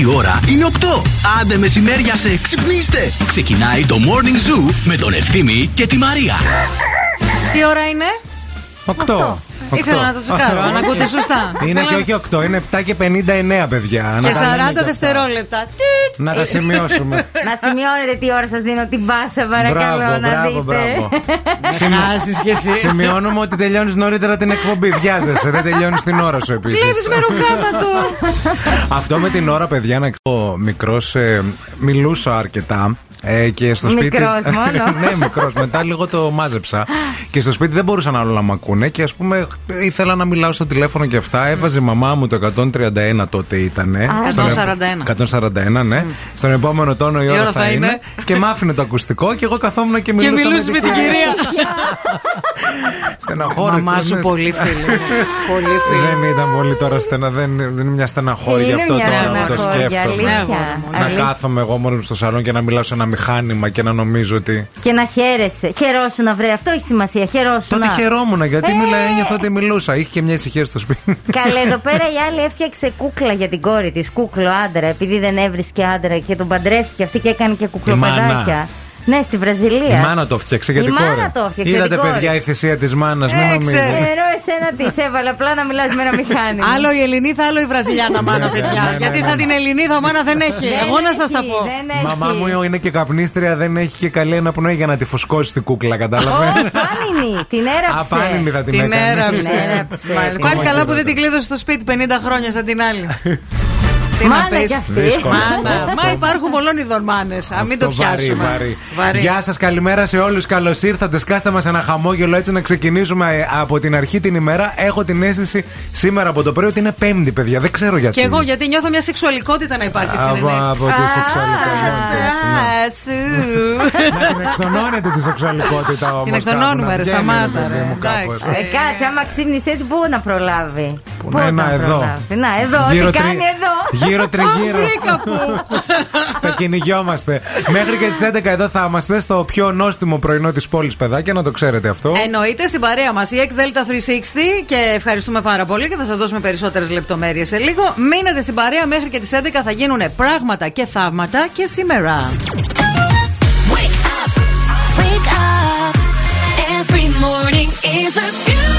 Η ώρα είναι 8. Άντε μεσημέρια σε ξυπνήστε. Ξεκινάει το Morning Zoo με τον Ευθύμη και τη Μαρία. Τι ώρα είναι; 8. Ήθελα να το τσεκάρω, αν ακούτε σωστά. Είναι Θέλω- και όχι 8, είναι 7 και 59, παιδιά. Να Και τα λέμε 40 και αυτά. δευτερόλεπτα. Τιτ. Να τα σημειώσουμε. Να σημειώνετε τι ώρα σας δίνω την πάσα, παρακαλώ Μπράβο, να μπράβο, δείτε. μπράβο. Χάσεις κι εσύ. Σημειώνουμε ότι τελειώνεις νωρίτερα την εκπομπή. Βιάζεσαι, δεν τελειώνεις την ώρα σου επίσης. Κλέβεις με ρουκάματο. Αυτό με την ώρα, παιδιά, να ο μικρός μιλούσα αρκετά. Ε, και στο σπίτι. Μικρός μόνο. ναι, μικρός. Μετά λίγο το μάζεψα. Και στο σπίτι δεν μπορούσαν άλλο να μ' ακούνε. Και ας πούμε, ήθελα να μιλάω στο τηλέφωνο και αυτά. Έβαζε η μαμά μου το 131 τότε ήταν. 141. 141, ναι. Στον επόμενο τόνο η ώρα, ώρα θα, θα είναι. είναι. και μ' άφηνε το ακουστικό και εγώ καθόμουν και Και μιλούσα μιλούσες με την κυρία. Στεναχώρη. Μαμά σου πολύ φίλη. μου. Πολύ φίλη. Δεν ήταν πολύ τώρα στενα, δεν, δεν είναι μια στεναχώρια Είναι αυτό μια τώρα που το στεναχώρια, σκέφτομαι. αλήθεια. Να Αλήθεια. κάθομαι εγώ μόνος στο σαλόν και να μιλάω σε ένα μηχάνημα και να νομίζω ότι. Και να χαίρεσαι. Χαιρόσουν να βρει. Αυτό έχει σημασία. Χαιρόσουν. Τότε χαιρόμουν γιατί Ε. μιλάει ένιωθα ότι μιλούσα. Είχε και μια ησυχία στο σπίτι. Καλέ, εδώ πέρα η άλλη έφτιαξε κούκλα για την κόρη της. Κούκλο άντρα, επειδή δεν έβρισκε άντρα και τον παντρεύτηκε αυτή και έκανε και κουκλοπεδάκια. μάνα. Ναι, στη Βραζιλία. Η μάνα το φτιάξε για Η την μάνα κόρη. το φτιάξε για Είδατε, την κόρη. παιδιά, η θυσία της μάνας. Μην Ε, νομίζετε. ξέρω. Ερώ εσένα τι, έβαλα απλά να μιλάς με ένα μηχάνημα. Άλλο η Ελληνίδα, άλλο η Βραζιλιάνα μάνα, Ναι, ναι, παιδιά. ναι, Γιατί ναι, σαν ναι. την Ελληνίδα μάνα δεν έχει. Δεν Εγώ να σας τα έχει, πω. δεν Η έχει. μαμά μου είναι και καπνίστρια, δεν έχει και καλή αναπνοή για να τη φουσκώσει την κούκλα, κατάλαβε. Ω, Πάνινη, την έραψε. Απάνινη θα την Την έκανε. έραψε. Την έραψε. Μάλιστα. Πάλι καλά που δεν την κλείδωσε στο σπίτι 50 χρόνια σαν την άλλη. Τι Μάνα να πεις. κι αυτή. Δύσκολο. Μάνα. Μα υπάρχουν πολλών ειδών μάνες. Α μην το Αυτό βαρύ, πιάσουμε. βαρύ. Βαρύ. Γεια σας, καλημέρα σε όλους. Καλώς ήρθατε. Σκάστε μας ένα χαμόγελο έτσι να ξεκινήσουμε ε, από την αρχή την ημέρα. Έχω την αίσθηση σήμερα από το πρωί ότι είναι Πέμπτη, παιδιά. Δεν ξέρω γιατί. Και εγώ γιατί νιώθω μια σεξουαλικότητα να υπάρχει στην Από, ενέργεια. από τη σεξουαλικότητα. Να την εκτονώνετε τη σεξουαλικότητα όμως. Την εκτονώνουμε, ρε, σταμάτα, ρε. Εντάξει. Ε, κάτσε, άμα ξύπνησες έτσι, πού να προλάβει. Πού να, να, εδώ. προλάβει. Να, εδώ, Γύρω τι τρι- κάνει εδώ. Γύρω τριγύρω. Βρήκα που. θα κυνηγιόμαστε. Μέχρι και τις 11 εδώ θα είμαστε στο πιο νόστιμο πρωινό της πόλης, παιδάκια, να το ξέρετε αυτό. Εννοείται στην παρέα μας η EK Delta 360 και ευχαριστούμε πάρα πολύ και θα σας δώσουμε περισσότερες λεπτομέρειες σε λίγο. Μείνετε στην παρέα μέχρι και τις 11 θα γίνουν πράγματα και θαύματα και σήμερα. Wake up, wake up. Every morning is a beautiful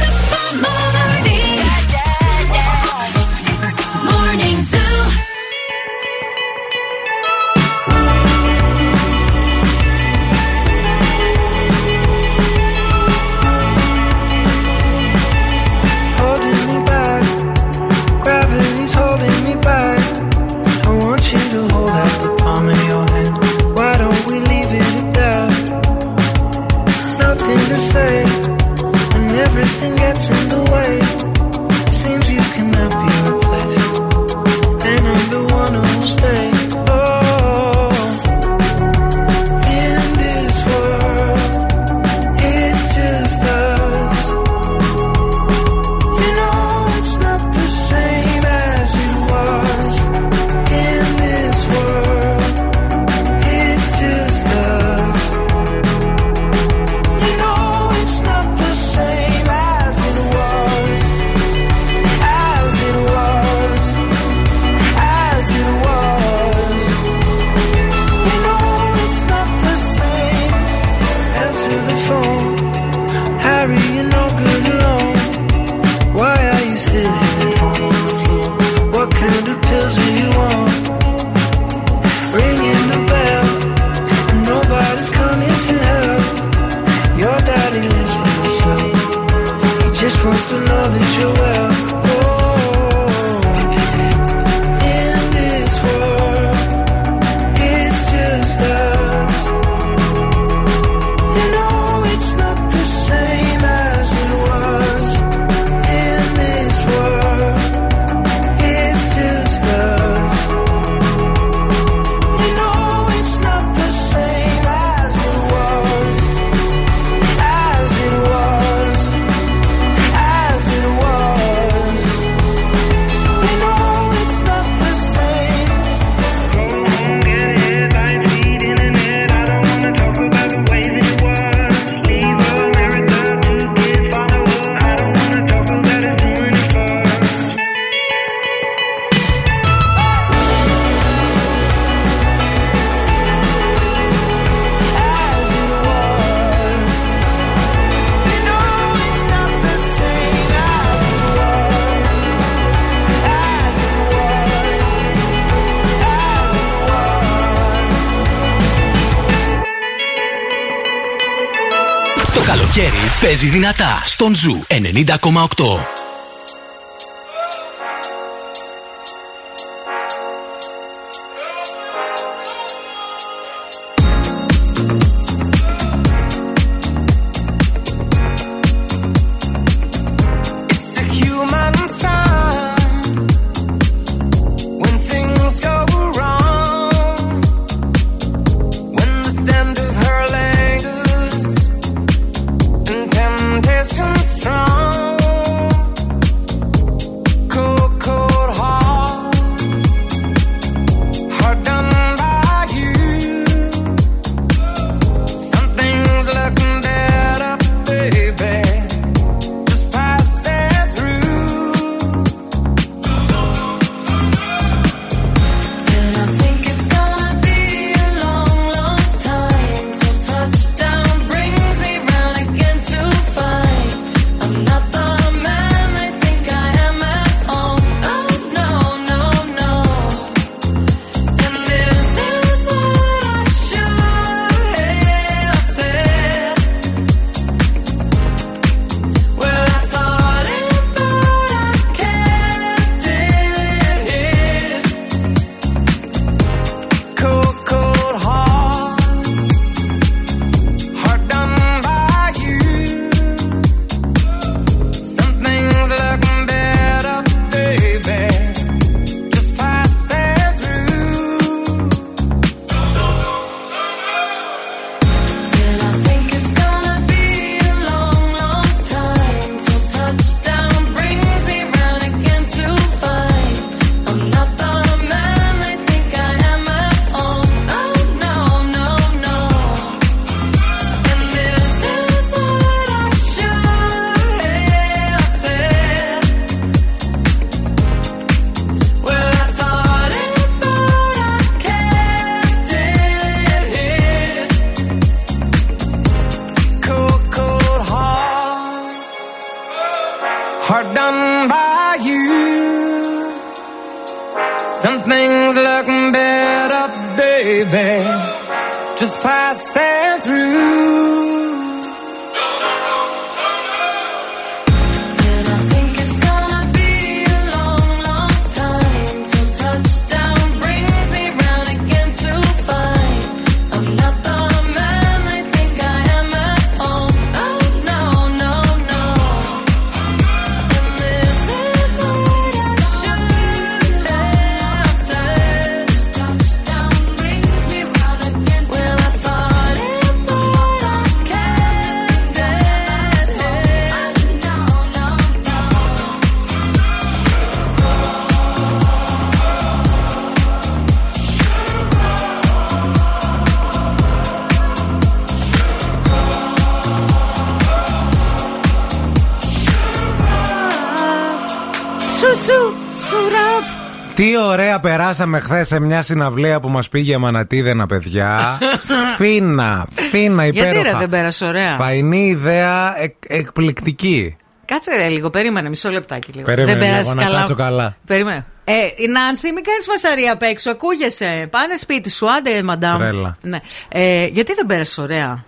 παίζει δυνατά στον Ζου 90,8. Περάσαμε χθες σε μια συναυλία που μας πήγε μανατίδενα, παιδιά. φίνα, φίνα, υπέροχα. Γιατί ρε δεν πέρασε ωραία. Φαϊνή ιδέα, εκ- εκπληκτική. Κάτσε ρε λίγο, περίμενε μισό λεπτάκι λίγο. Περίμενε δεν λίγο, πέρασε να καλά. κάτσω καλά. Περίμενε. Ε, η Νάνση, μην κάνεις φασαρία απ' έξω, ακούγεσαι. Πάνε σπίτι σου, άντε, μαντάμ. Τρέλα. Ναι. Ε, γιατί δεν πέρασε ωραία;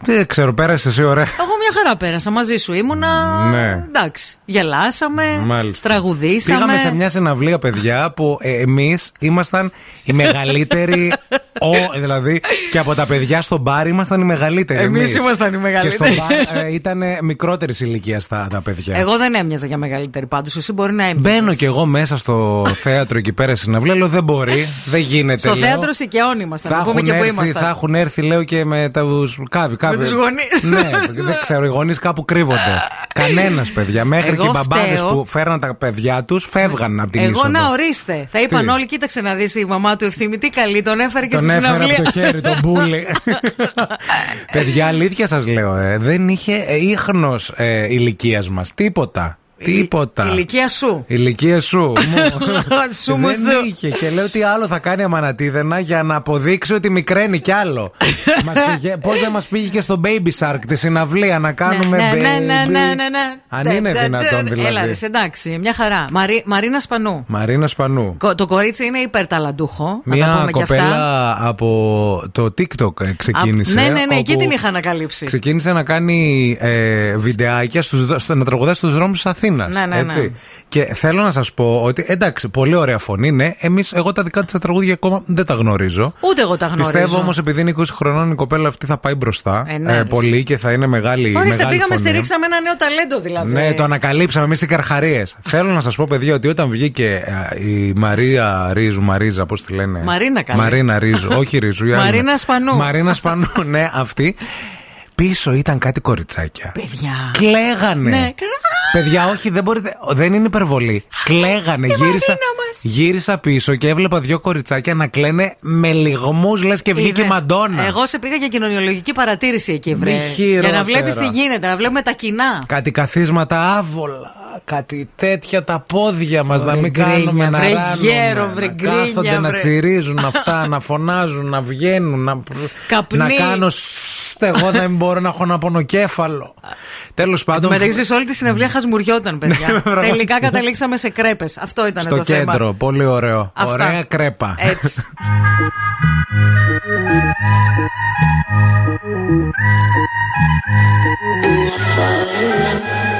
Δεν ξέρω, πέρασες εσύ ωραία. Εγώ μια χαρά πέρασα μαζί σου. Ήμουνα. Ναι. Εντάξει. Γελάσαμε. Μάλιστα. Τραγουδήσαμε. Πήγαμε σε μια συναυλία, παιδιά, που ε, εμείς ήμασταν οι μεγαλύτεροι. ο, δηλαδή, και από τα παιδιά στο μπαρ ήμασταν οι μεγαλύτεροι. Εμείς ήμασταν οι μεγαλύτεροι. Και στο μπαρ ε, ήταν μικρότερης ηλικίας τα, τα παιδιά. Εγώ δεν έμοιαζα για μεγαλύτερη πάντως. Εσύ μπορεί να έμοιαζες. Μπαίνω κι εγώ μέσα στο θέατρο εκεί πέρα συναυλία. Λέω δεν μπορεί, δεν γίνεται. Στο λέω. θέατρο Σικαιών ήμασταν. Θα Να πούμε έχουν, και πού έρθει, ήμασταν. θα έχουν έρθει, λέω, και με του. Κάποιοι, κάποιοι. τους γονείς. Ναι, δεν ξέρω, οι γονείς κάπου κρύβονται. Κανένας, παιδιά. Μέχρι Εγώ και οι μπαμπάδες φταίω. που φέρναν τα παιδιά τους φεύγαν από την Εγώ είσοδο. να ορίστε. Θα είπαν Τι; όλοι, κοίταξε να δεις η μαμά του ευθύμη. Τι καλή, τον έφερε και Τον στη έφερα συναυλία. από το χέρι, τον μπούλι. Παιδιά, αλήθεια σας λέω, ε, δεν είχε ίχνος ε, ηλικίας μας. Τίποτα. Τίποτα. Η ηλικία σου. Η ηλικία σου. Μου. Σου μου Δεν σου. είχε. Και λέω τι άλλο θα κάνει αμανατίδενα για να αποδείξει ότι μικραίνει κι άλλο. Πώς δεν μας πήγε και στο Baby Shark τη συναυλία να κάνουμε ναι, baby. ναι, ναι, ναι, ναι, ναι. Αν Τε, είναι τε, δυνατόν τε. δηλαδή. Έλα, ρε, εντάξει, μια χαρά. Μαρί- Μαρίνα Σπανού. Μαρίνα Σπανού. Κο- Το κορίτσι είναι υπερταλαντούχο. να τα Μια πούμε και αυτά. κοπέλα από το TikTok ε, ξεκίνησε. Α, ναι, ναι, ναι, εκεί όπου την είχα ανακαλύψει. Ξεκίνησε να κάνει ε, βιντεάκια στους, δρο- στο, να τραγουδά στους δρόμους της Αθήνας Ναι, ναι, ναι. Και θέλω να σας πω ότι εντάξει, πολύ ωραία φωνή, ναι. Εμείς, εγώ τα δικά της τα τραγούδια ακόμα δεν τα γνωρίζω. Ούτε εγώ τα γνωρίζω. Πιστεύω όμως επειδή είναι 20 χρονών η κοπέλα αυτή θα πάει μπροστά Ε, ναι, ρε. πολύ και θα είναι μεγάλη, Ορίστε, μεγάλη πήγαμε, φωνή. στηρίξαμε ένα νέο ταλέντο δηλαδή. Ναι, το ανακαλύψαμε εμείς οι καρχαρίες. Θέλω να σας πω, παιδιά, ότι όταν βγήκε ε, η Μαρία Ρίζου, Μαρίζα, πώς τη λένε; Μαρίνα, καλέ. Μαρίνα Ρίζου, όχι Ρίζου. η άλλη. Μαρίνα Σπανού. Μαρίνα Σπανού, ναι, αυτή. Πίσω ήταν κάτι κοριτσάκια. Παιδιά. Κλαίγανε. Ναι, καλά. Παιδιά, όχι, δεν μπορείτε. Δεν είναι υπερβολή. Κλαίγανε. Γύρισα, Μαρίνα μας. γύρισα πίσω και έβλεπα δύο κοριτσάκια να κλαίνε με λιγμούς, λες και βγήκε η Είδες, Μαντόνα. Εγώ σε πήγα για κοινωνιολογική παρατήρηση εκεί, βρε. Μη Για χειρότερα. να βλέπεις τι γίνεται, να βλέπουμε τα κοινά. Κάτι καθίσματα άβολα. Κάτι τέτοια τα πόδια μας να Βρε μην γκρίνια, κάνουμε να βρε ράνουμε, γέρο, βρε να γκρίνια, κάθονται να βρε. τσιρίζουν αυτά, να φωνάζουν, να βγαίνουν, να, Καπνί. να κάνω σστ, εγώ δεν μπορώ να έχω ένα πονοκέφαλο. Τέλος πάντων. Μεταξύ σε όλη τη συνευλία χασμουριόταν, παιδιά. πραγματικά. Τελικά καταλήξαμε σε κρέπες. Αυτό ήταν Στο το θέμα. κέντρο, πολύ ωραίο. Αυτά. Ωραία κρέπα. Έτσι. They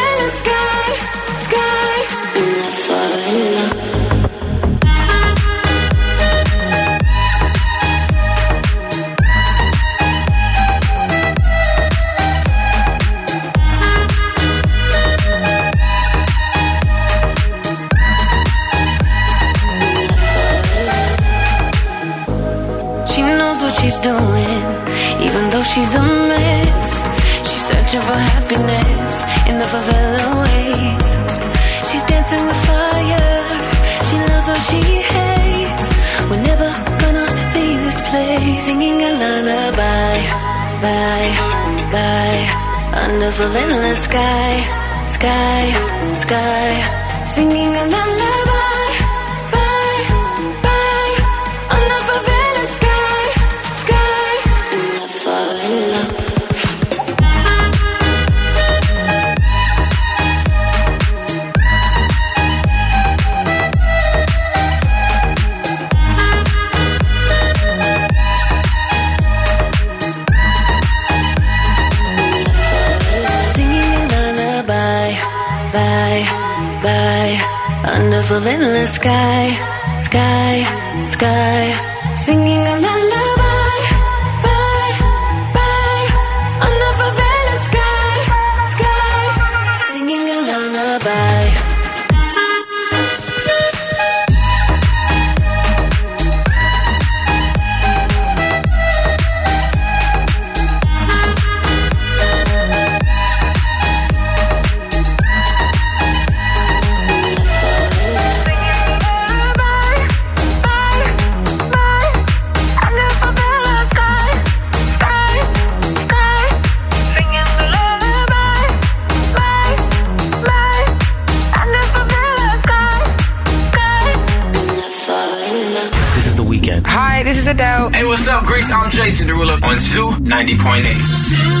she's doing, even though she's a mess. She's searching for happiness in the favela bye, bye, under favela sky, sky, sky. Singing a lullaby, under endless sky, sky, sky. Singing a lullaby, Cinderella on Zoo 90.8.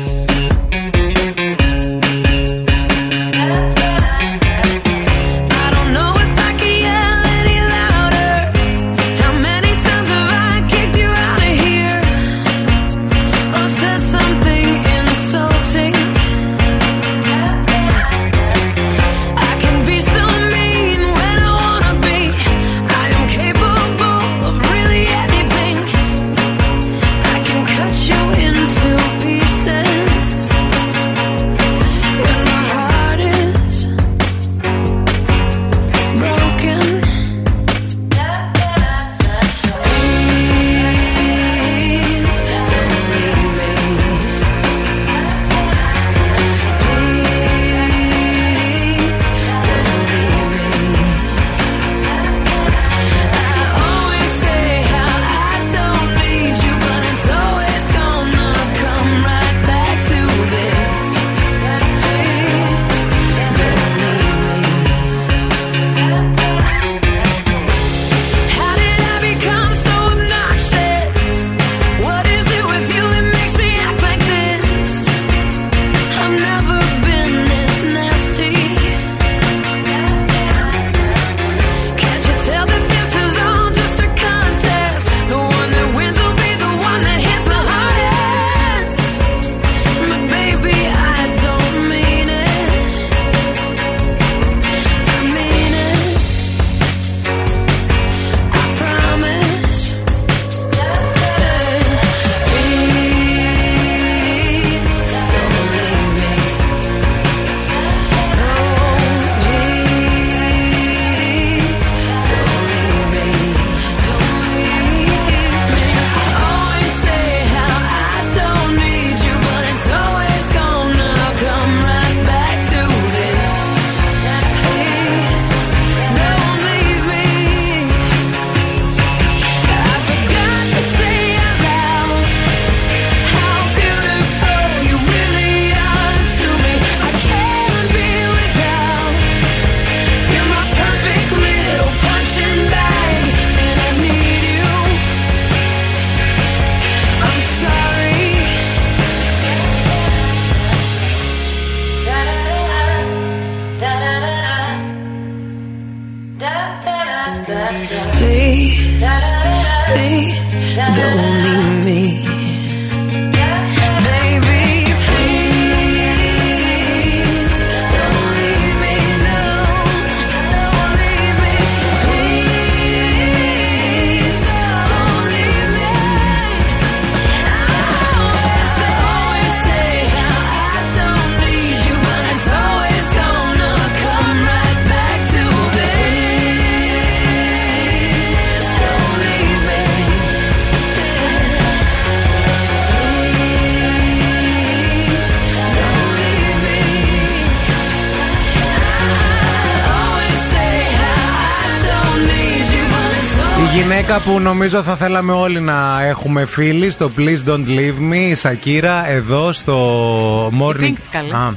Νομίζω θα θέλαμε όλοι να έχουμε φίλοι στο Please Don't Leave Me, η Σακύρα, εδώ στο Morning. Pink, καλέ. Α,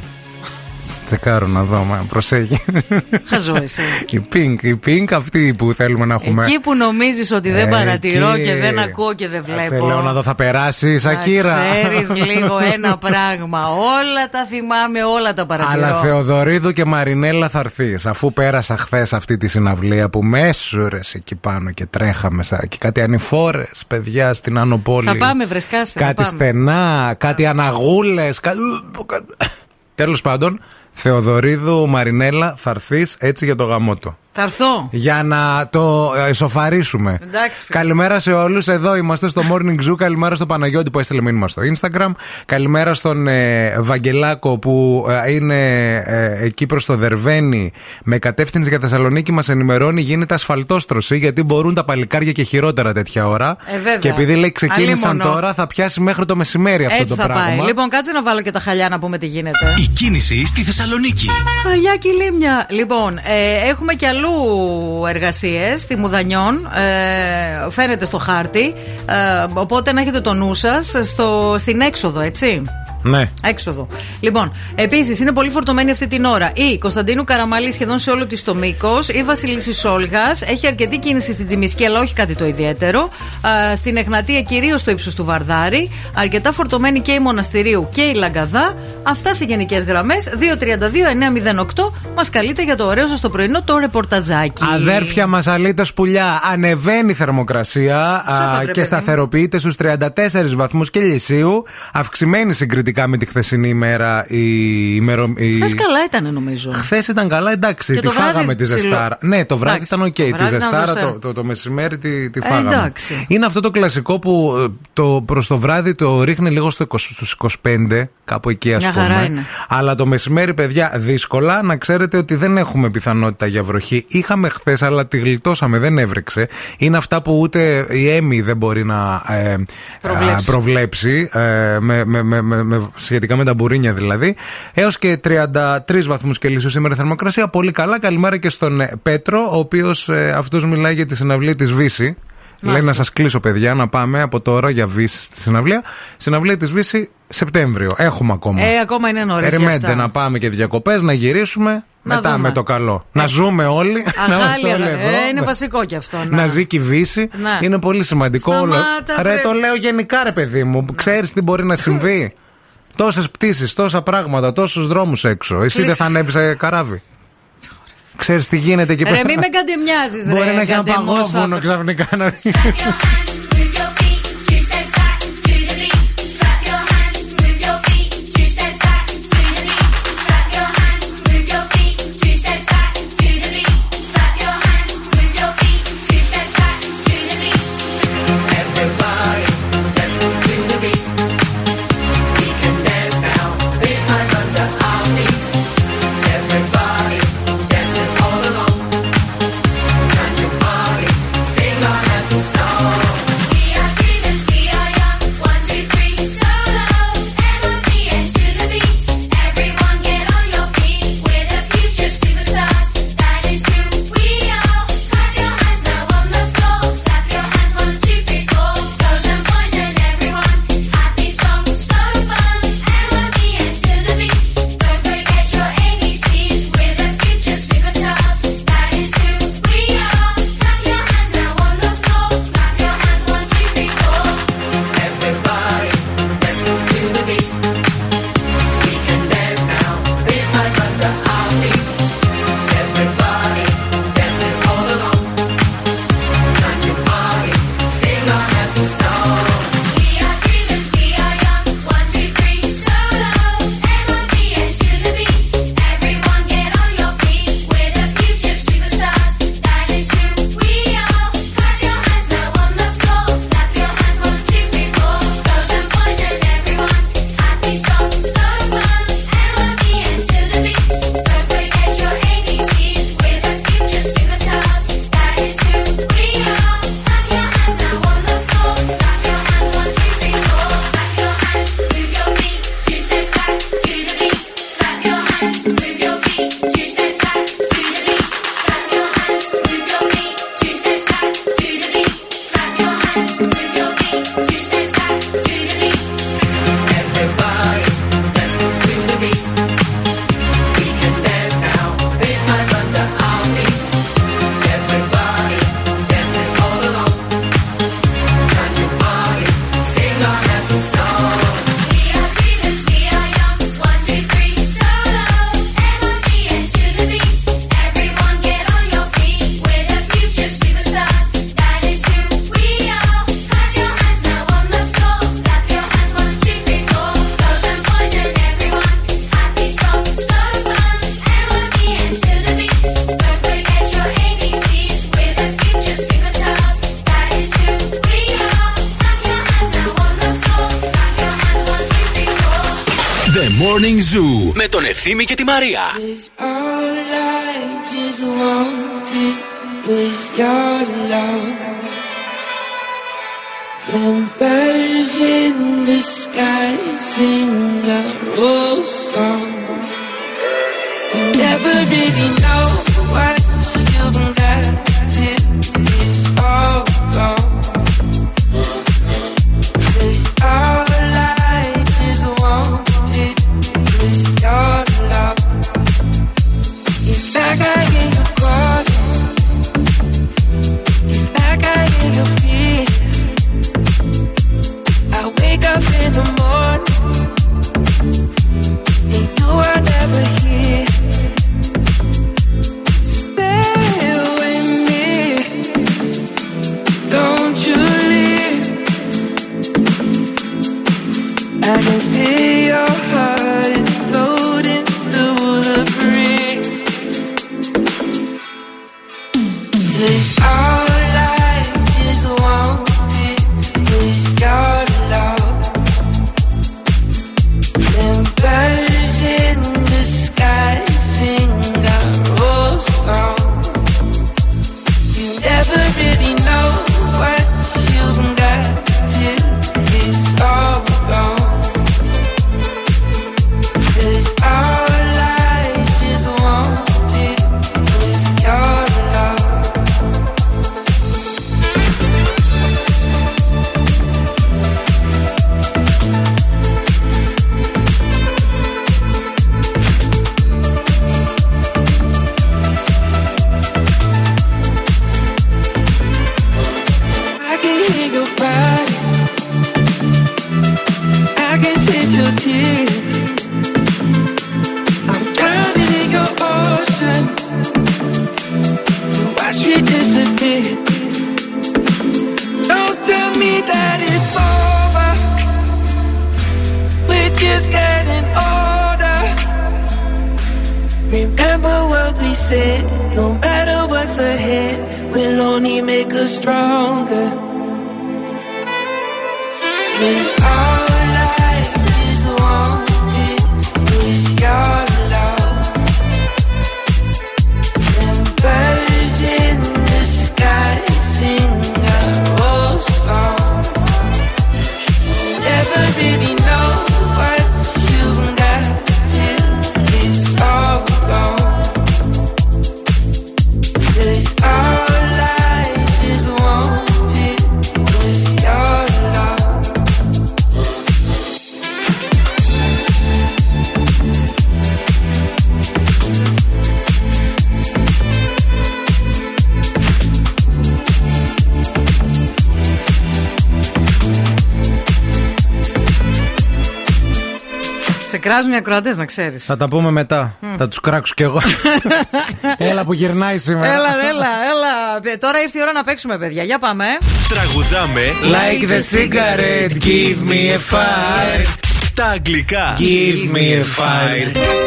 τσεκάρω να δω, μα προσέχει. Χαζό εσύ. η Pink, η Pink αυτή που θέλουμε να έχουμε. Εκεί που νομίζεις ότι δεν Εκεί. παρατηρώ και δεν ακούω και δεν Κάτσε, βλέπω. λέω να δω, θα περάσει η Σακύρα. Ξέρεις λίγο ένα πράγμα. Όλα τα θυμάμαι, όλα τα παρατηρώ. Αλλά Θεοδωρίδου και Μαρινέλα θα έρθεις. Αφού πέρασα χθες αυτή τη συναυλία που με έσουρε εκεί πάνω και τρέχαμε σαν και κάτι ανηφόρες, παιδιά στην Άνω Πόλη. Θα πάμε, βρεσκάσε, θα Κάτι πάμε. στενά, κάτι αναγούλες. Κα... Τέλος πάντων, Θεοδωρίδου Μαρινέλα θα έρθεις έτσι για το γαμό του. Θα έρθω. Για να το ε, ισοφαρίσουμε. Εντάξει, φίλε. Καλημέρα σε όλους. Εδώ είμαστε στο Morning Zoo. Καλημέρα στο Παναγιώτη που έστειλε μήνυμα στο Instagram. Καλημέρα στον ε, Βαγγελάκο που ε, είναι ε, εκεί προς το Δερβένι με κατεύθυνση για Θεσσαλονίκη. Μας ενημερώνει γίνεται ασφαλτόστρωση γιατί μπορούν τα παλικάρια και χειρότερα τέτοια ώρα. Ε, βέβαια. Και επειδή λέει ξεκίνησαν Αλίμονο. τώρα, θα πιάσει μέχρι το μεσημέρι αυτό Έτσι το θα πράγμα. πάει. Λοιπόν, κάτσε να βάλω και τα χαλιά να πούμε τι γίνεται. Η κίνηση στη Θεσσαλονίκη. Χαλιά και λίμνια. Λοιπόν, ε, έχουμε και αλλού εργασίες στη Μουδανιών. Ε, φαίνεται στο χάρτη. Ε, οπότε να έχετε το νου σας στην έξοδο, έτσι. Ναι. Έξοδο. Λοιπόν, επίσης είναι πολύ φορτωμένη αυτή την ώρα η Κωνσταντίνου Καραμαλή σχεδόν σε όλο της το μήκος. Η Βασιλίση Όλγα. Έχει αρκετή κίνηση στην Τζιμισκή, αλλά όχι κάτι το ιδιαίτερο. Α, στην Εγνατία, κυρίως στο ύψος του Βαρδάρη. Αρκετά φορτωμένη και η Μοναστηρίου και η Λαγκαδά. Αυτά σε γενικές γραμμές. 232-908 μας καλείτε για το ωραίο σας το πρωινό το ρεπορταζάκι. Αδέρφια μας, αλήτε πουλιά, ανεβαίνει η θερμοκρασία α, Σώπα, ρε, και παιδί σταθεροποιείται στους 34 βαθμούς Κελσίου. Αυξημένη συγκριτικά με τη χθεσινή ημέρα η ημερο... η- Χθες καλά ήταν νομίζω. Χθες ήταν καλά, εντάξει, Και τη το βράδυ φάγαμε τη ψηλό. ζεστάρα. Ναι, το βράδυ Εντάξει, ήταν οκ. το Τη βράδυ ήταν ζεστάρα ζεστάρα. το, το, το μεσημέρι τη, τη Ε, φάγαμε. εντάξει. Είναι αυτό το κλασικό που ε, το, προς το βράδυ το ρίχνει λίγο στο 20, στους 25, κάπου εκεί ας Μια πούμε. χαρά είναι. Αλλά το μεσημέρι, παιδιά, δύσκολα να ξέρετε ότι δεν έχουμε πιθανότητα για βροχή. Είχαμε χθες, αλλά τη γλιτώσαμε, δεν έβρεξε. Είναι αυτά που ούτε η Έμι δεν μπορεί να ε, Προβλέψει. α, προβλέψει ε, με, με, με, με, με- σχετικά με τα μπουρίνια δηλαδή. Έως και 33 βαθμούς Κελσίου σήμερα η θερμοκρασία. Πολύ καλά. Καλημέρα και στον ε, Πέτρο, ο οποίος ε, αυτός μιλάει για τη συναυλία της Βύση. Λέει να σας κλείσω, παιδιά, να πάμε από τώρα για Βύση στη συναυλία. Συναυλία της Βύση Σεπτέμβριο. Έχουμε ακόμα. Ε, ακόμα είναι νωρίς. Περιμένετε να πάμε και διακοπές, να γυρίσουμε. Να μετά δούμε. με το καλό. Να ζούμε όλοι. να είμαστε Αγάλια, όλοι ε, εδώ. είναι Ναι. βασικό κι αυτό. Να ζει και η Βύση. Ναι. Είναι πολύ σημαντικό όλο. Σταμάτα, Ρε, βρε. το λέω γενικά, ρε παιδί μου. Ξέρεις τι μπορεί να συμβεί; Τόσες πτήσεις, τόσα πράγματα, τόσους δρόμους έξω. Εσύ Κλείσει. δεν θα ανέβεις σε καράβι. Ξέρεις τι γίνεται εκεί πέρα; Ρε, μην με καντεμιάζεις, ρε. Μπορεί να έχει ένα καντεμόσαυρο. παγόβουνο ξαφνικά να Ευθύμη και τη Μαρία. All I just wanted was your love. Σε κράζουν οι ακροατές, να ξέρεις. Θα τα πούμε μετά. Θα τους κράξω κι εγώ. Έλα που γυρνάει σήμερα. Έλα, έλα, έλα. Ε, Τώρα ήρθε η ώρα να παίξουμε, παιδιά. Για πάμε. Τραγουδάμε Like the cigarette, give me a fire. στα αγγλικά. Give me a fire.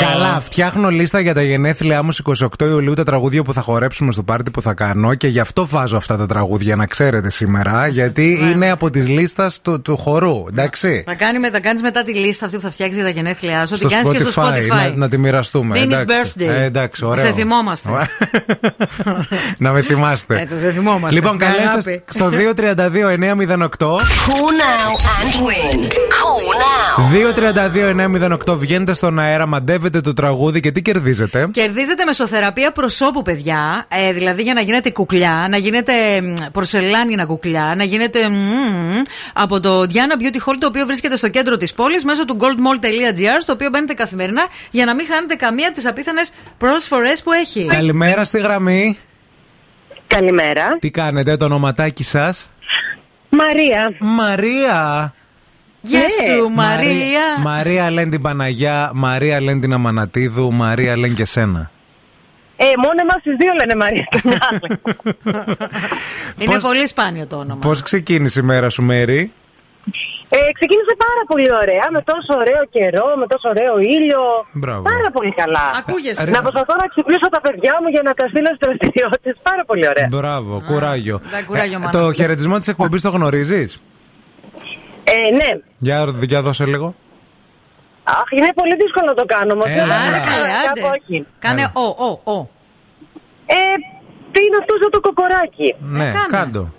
Καλά, φτιάχνω λίστα για τα γενέθλιά μου στις 28 Ιουλίου τα τραγούδια που θα χορέψουμε στο πάρτι που θα κάνω και γι' αυτό βάζω αυτά τα τραγούδια, να ξέρετε σήμερα, γιατί είναι από τη λίστας του, του χορού, εντάξει. Θα, κάνει, θα κάνεις μετά τη λίστα αυτή που θα φτιάξεις για τα γενέθλιά σου. Στο Την κάνεις και στο Spotify. Να, να τη μοιραστούμε. Minnie's εντάξει. birthday. Ε, εντάξει, ωραίο. Σε θυμόμαστε. να με θυμάστε. Έτσι, σε θυμόμαστε. Λοιπόν, Με καλέστε αγάπη. στο 232-908. Call now and win. Call now. 232-908 βγαίνετε στον αέρα, μαντεύετε το τραγούδι και τι κερδίζετε; Κερδίζετε μεσοθεραπεία προσώπου, παιδιά. Ε, δηλαδή για να γίνετε κουκλιά, να γίνετε μ, πορσελάνινα κουκλιά, να γίνετε μ, από το Diana Beauty Hall, το οποίο βρίσκεται στο κέντρο της πόλης, μέσω του goldmall.gr, στο οποίο μπαίνετε καθημερινά για να μην χάνετε καμία από τις απίθανες πρόσφορες που έχει. Καλημέρα στη γραμμή. Καλημέρα. Τι κάνετε, το ονοματάκι σας; Μαρία. Μαρία. Γεια σου, Μαρία. Μαρία λένε την Παναγιά, Μαρία λένε την Αμανατίδου, Μαρία λένε και σένα. Ε, μόνο εμάς τις δύο λένε Μαρία. Είναι Πώς- πολύ σπάνιο το όνομα. Πώς ξεκίνησε η μέρα σου, Μέρη; ε, ξεκίνησε πάρα πολύ ωραία, με τόσο ωραίο καιρό, με τόσο ωραίο ήλιο. Μπράβο. Πάρα πολύ καλά. Ακούγεσαι. Να προσπαθώ να ξυπνήσω τα παιδιά μου για να τα στείλω στι δραστηριότητε. Πάρα πολύ ωραία. Μπράβο, κουράγιο. ναι, κουράγιο, μάνα. το χαιρετισμό της εκπομπής το γνωρίζεις; Ε, ναι. Για, για δώσε λίγο. Αχ, είναι πολύ δύσκολο να το κάνω. Όμως Έλα, δεν θα- Άντε, έλα. καλέ, κάπου άντε. όχι. Κάνε Έλα. ο, ο, ο. Ε, τι είναι αυτός σαν το κοκοράκι; Ναι, κάνε. κάντο.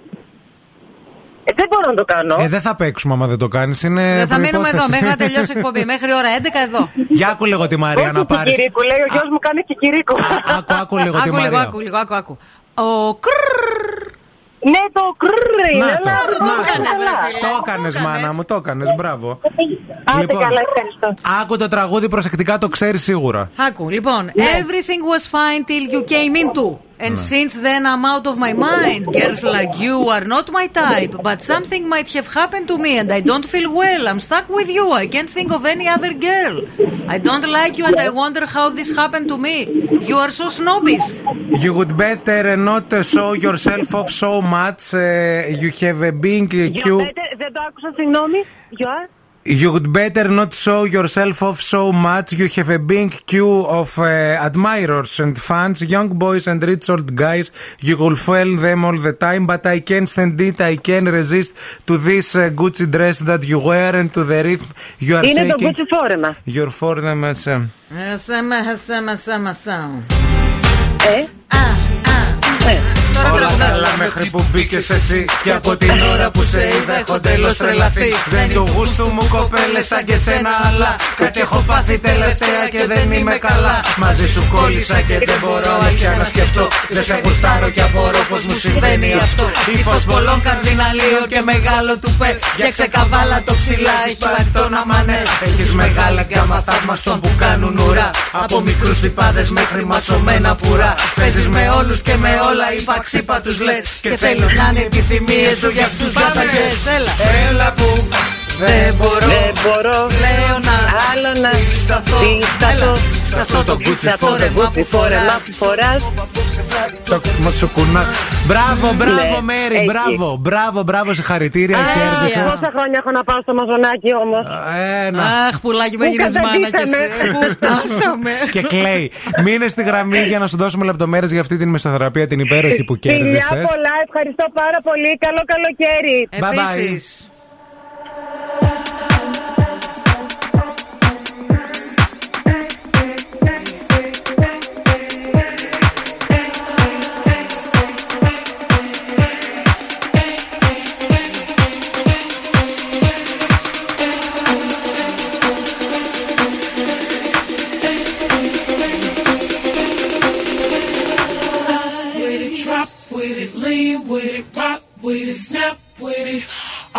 Ε, δεν μπορώ να το κάνω. Ε, δεν θα παίξουμε άμα δεν το κάνεις. Είναι Δεν θα μείνουμε προϋπόθεση. εδώ μέχρι να τελειώσει η εκπομπή. Μέχρι ώρα 11 εδώ. Για άκου λίγο τη Μαρία Όχι να πάρεις. κικυρίκου, λέει ο γιος μου κάνει κικυρίκου. Άκου, άκου λίγο τη Άκου λίγο, Μαρία. άκου λίγο, άκου, άκου. Ο κρρρρρ. Ναι, το κρρρρ είναι. Να αλλά το. το πάρα έκανες, ρε καλά. φίλε. Το το έκανες, έκανες. μάνα μου, το έκανες. Μπράβο. Άντε Λοιπόν. καλά, ευχαριστώ. Άκου το τραγούδι προσεκτικά, το ξέρεις σίγουρα. Άκου, λοιπόν. Everything was fine till you came into. And since then I'm out of my mind. Girls like you are not my type. But something might have happened to me and I don't feel well. I'm stuck with you. I can't think of any other girl. I don't like you and I wonder how this happened to me. You are so snobbish. You would better not show yourself off so much. Uh, you have a being You cute. better- Δεν το άκουσα, συγγνώμη. You are? You'd better not show yourself off so much. You have a big queue of uh, admirers and fans, young boys and rich old guys. You will fail them all the time, but I can't stand it. I can't resist to this uh, Gucci dress that you wear and to the rhythm you are Είναι το shaking. Gucci φόρεμα. Your foreign as, uh, Σαμα, σαμα, σαμα, σαμα. Ε, ε. Τώρα Όλα τραγουδάς. καλά μέχρι που μπήκες εσύ. Και από την ώρα που σε είδα έχω τέλος τρελαθεί. Δεν του γούστου μου κοπέλες σαν και σένα, αλλά κάτι έχω πάθει τελευταία και δεν είμαι καλά. Μαζί σου κόλλησα και δεν μπορώ αλήθεια να σκεφτώ. Δεν σε γουστάρω και απορώ πως μου συμβαίνει αυτό. Ύφο πολλών καρδιναλίων και μεγάλο του πε. Για ξεκαβάλα το ψηλά, έχει πατώ να μανέ. Έχεις μεγάλα και άμα θαύμαστον που κάνουν ουρά. Από μικρούς τυπάδες μέχρι ματσωμένα πουρά. Παίζεις με όλους και με όλα, είπα ξύπα τους λε. Και θέλει να είναι επιθυμίες σου για αυτούς διαταγέ. έλα. Έλα που δεν μπορώ. Δεν μπορώ Πλέον να άλλο να σταθώ. δισταθώ. Έλα. Σε αυτό το Σε κουτσί αυτό το φόρεμα Gucci που φόρεμα φοράς που φοράς Το μα σου κουνάς. Μπράβο, μπράβο, Ναι, Μέρι, έχει. μπράβο, μπράβο, μπράβο, συγχαρητήρια, κέρδισες. Πόσα χρόνια έχω να πάω στο μαζονάκι όμως; Ένα. Αχ, πουλάκι, με Πού γίνεις μάνα κι εσύ. καταντήσαμε. Πού φτάσαμε; Και κλαίει. Μείνε στη γραμμή για να σου δώσουμε λεπτομέρειες για αυτή την μεσοθεραπεία την υπέροχη που Φιλιά κέρδισες. πολλά, ευχαριστώ πάρα πολύ Καλό καλοκαίρι Bye bye. Επίσης. la, la.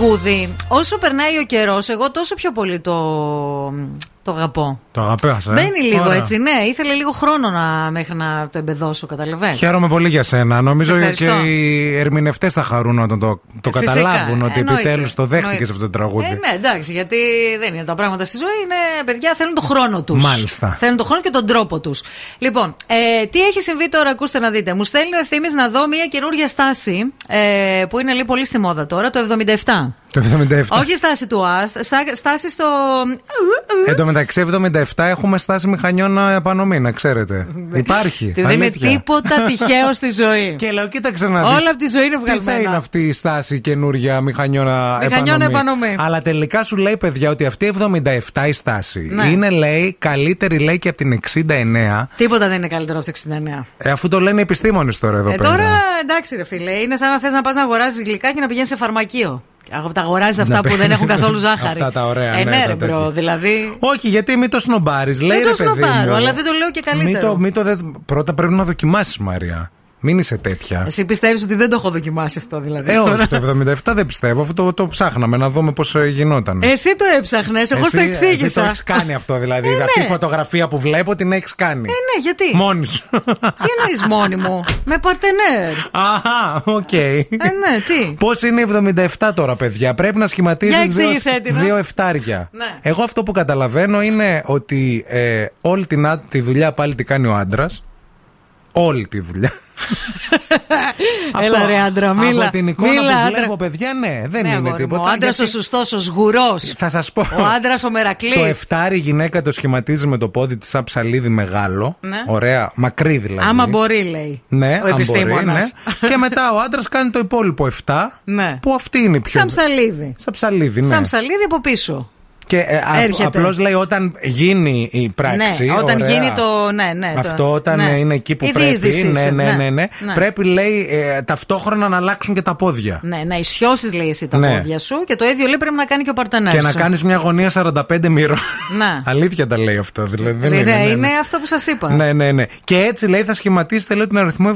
τραγούδι, όσο περνάει ο καιρός, εγώ τόσο πιο πολύ το, το αγαπώ. Το αγαπέασα. ε; Μπαίνει λίγο Ωραία. έτσι, ναι. Ήθελε λίγο χρόνο να, μέχρι να το εμπεδώσω, καταλαβαίνεις. Χαίρομαι πολύ για σένα. Νομίζω Σε και ευχαριστώ. οι ερμηνευτές θα χαρούν όταν το, το Φυσικά, καταλάβουν ότι εννοείται, επιτέλους το δέχτηκε εννοείται. αυτό το τραγούδι. Ε, ναι, εντάξει, γιατί δεν είναι τα πράγματα στη ζωή. Είναι παιδιά, θέλουν το χρόνο τους. Μάλιστα. Θέλουν το χρόνο και τον τρόπο τους. Λοιπόν, ε, τι έχει συμβεί τώρα, ακούστε να δείτε. Μου στέλνει ο ευθύνη να δω μια καινούργια στάση ε, που είναι λίγο πολύ στη μόδα τώρα, το 77. Το 77. Όχι στάση του ΑΣΤ, σα- στάση στο. Εν τω μεταξύ, 77 έχουμε στάση μηχανιών επανομή, να ξέρετε. Υπάρχει. Δεν είναι αλήθεια. τίποτα τυχαίο στη ζωή. Και λέω, κοίταξε να δεις. Όλα από τη ζωή είναι Τι θα βγαλμένα. είναι αυτή η στάση καινούρια μηχανιώνα Μηχανιώνα επανομή. επανομή. Αλλά τελικά σου λέει, παιδιά, ότι αυτή η 77 η στάση Ναι. είναι, λέει, καλύτερη, λέει, και από την 69. Τίποτα δεν είναι καλύτερο από το 69. Ε, αφού το λένε οι επιστήμονες τώρα εδώ Ε, πέρα. τώρα εντάξει, ρε φίλε, είναι σαν να θες να πας να αγοράσεις γλυκά και να πηγαίνεις σε φαρμακείο. Α, Τα αγοράζεις αυτά Να που παι- δεν έχουν καθόλου ζάχαρη. Αυτά τα ωραία, Ε, ναι, ναι, τα ρε τέτοια. bro, δηλαδή. Όχι, γιατί μην το σνομπάρεις. Λέει Δεν το ρε παιδί σνομπάρω, μου. αλλά δεν το λέω και Μην καλύτερο. το, μην το δε... Πρώτα πρέπει να δοκιμάσεις, Μαρία. Μην είσαι τέτοια. Εσύ πιστεύεις ότι δεν το έχω δοκιμάσει αυτό, δηλαδή; Ε, τώρα. όχι, το 77 δεν πιστεύω, αφού το, το ψάχναμε να δούμε πώς γινόταν. Εσύ το έψαχνες, εγώ Εσύ- στο εξήγησα. Εσύ το έχεις κάνει αυτό, δηλαδή. Ε, Αυτή η ναι. φωτογραφία που βλέπω την έχεις κάνει. Ε, ναι, γιατί; Μόνη σου. Τι εννοείς μόνη μου; Με παρτενέρ. Αχά, οκ. Ε, ναι, τι; Πώς είναι η 77 τώρα, παιδιά; Πρέπει να σχηματίζεις Για δύο, εξήγησέ την, ε. δύο εφτάρια. Ναι. Εγώ αυτό που καταλαβαίνω είναι ότι ε, όλη την, α- τη δουλειά πάλι τη κάνει ο άντρας. Όλη τη δουλειά. Έλα ρε άντρα, μίλα. Από την εικόνα μίλα, που άντρα. βλέπω, παιδιά, ναι, δεν Ναι, είναι αγόρι μου, τίποτα. Ο άντρας γιατί ο σωστός, ο σγουρός. Θα σας πω. Ο άντρας ο Το μερακλή. εφτάρι η γυναίκα το σχηματίζει με το πόδι της σαν ψαλίδι μεγάλο. Ναι. Ωραία, μακρύ δηλαδή. Άμα μπορεί, λέει. Ναι, ο αν μπορεί, επιστήμονας. ναι. και μετά ο άντρας κάνει το υπόλοιπο 7. Ναι. Που αυτή είναι η πιο. Σαν ψαλίδι. Σαν ψαλίδι, ναι. Σαν ψαλίδι από πίσω. Και ε, Έρχεται. απλώς λέει όταν γίνει η πράξη. ναι, όταν ωραία. γίνει το. Ναι, ναι. το- Αυτό όταν ναι. είναι εκεί που Η πρέπει. διείσδυσή Ναι, σου, ναι, ναι, ναι, ναι. Πρέπει, λέει, ε, ταυτόχρονα να αλλάξουν και τα πόδια. Ναι, να ισιώσεις, λέει εσύ τα Ναι. πόδια σου και το ίδιο λέει πρέπει να κάνει και ο παρτενέρ. Και να κάνεις μια γωνία 45 μοίρων. Ναι. Αλήθεια τα λέει αυτό. Δηλαδή, δεν Ναι, είναι, ναι, ναι, ναι. είναι αυτό που σας είπα. Ναι, ναι, ναι. Και έτσι λέει θα σχηματίσετε λέει, τον αριθμό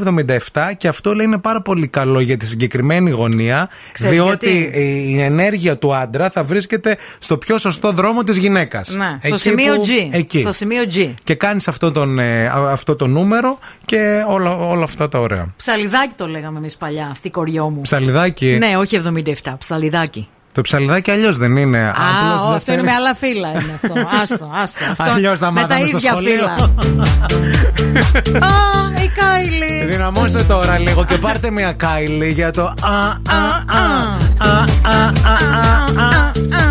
77 και αυτό λέει είναι πάρα πολύ καλό για τη συγκεκριμένη γωνία. Ξέρεις διότι γιατί; η η ενέργεια του άντρα θα βρίσκεται στο πιο σωστό δρόμο της γυναίκας. Ναι, στο σημείο G. Εκεί. Στο σημείο G. Και κάνεις αυτό, τον, ε, α- αυτό το νούμερο και όλα, όλα αυτά τα ωραία. Ψαλιδάκι το λέγαμε εμείς παλιά, στη κοριό μου. Ψαλιδάκι. Ναι, όχι 77, ψαλιδάκι. Το ψαλιδάκι αλλιώς δεν είναι. Α, Απλώς ω, δεν αυτό είναι θέλει- με άλλα φύλλα είναι αυτό. Άστο, άστο. Αυτό Αλλιώς τα με τα μάθαμε στο ίδια σχολείο. φύλλα. Α, η Κάιλι. Δυναμώστε τώρα λίγο και πάρτε μια Κάιλι για το. Α, α, α, α, α, α, α, α. Boy, your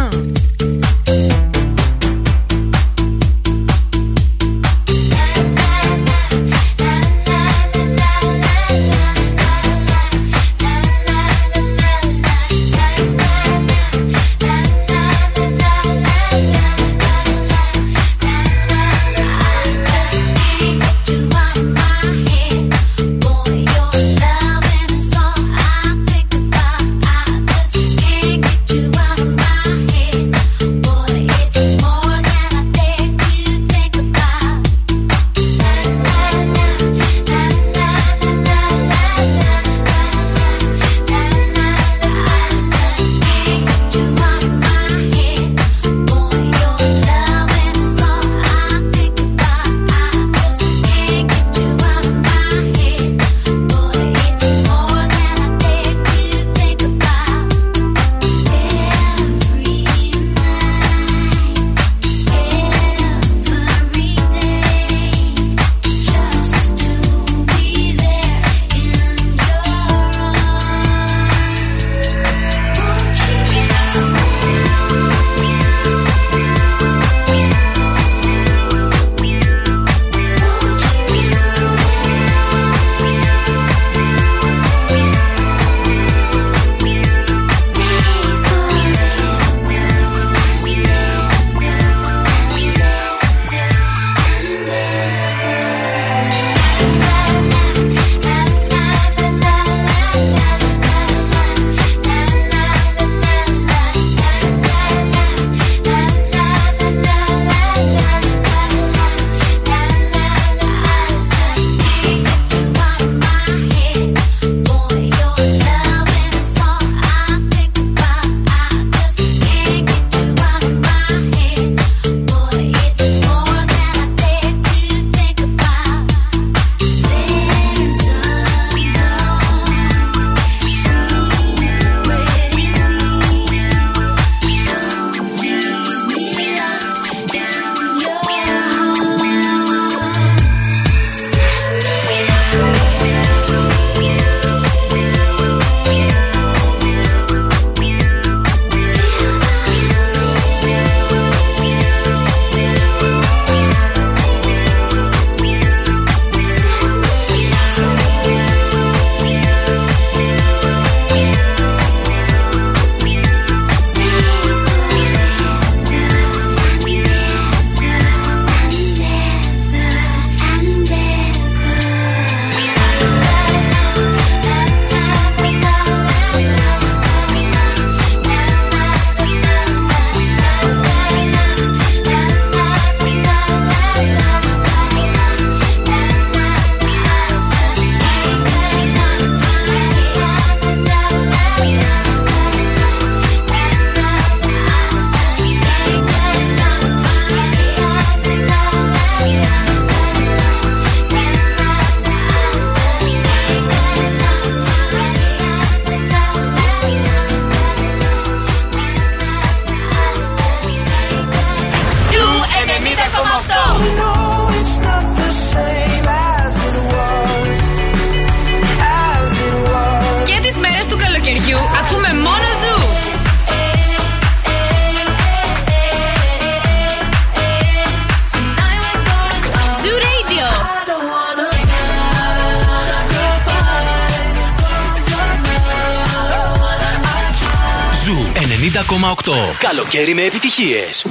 Καλοκαίρι με επιτυχίες.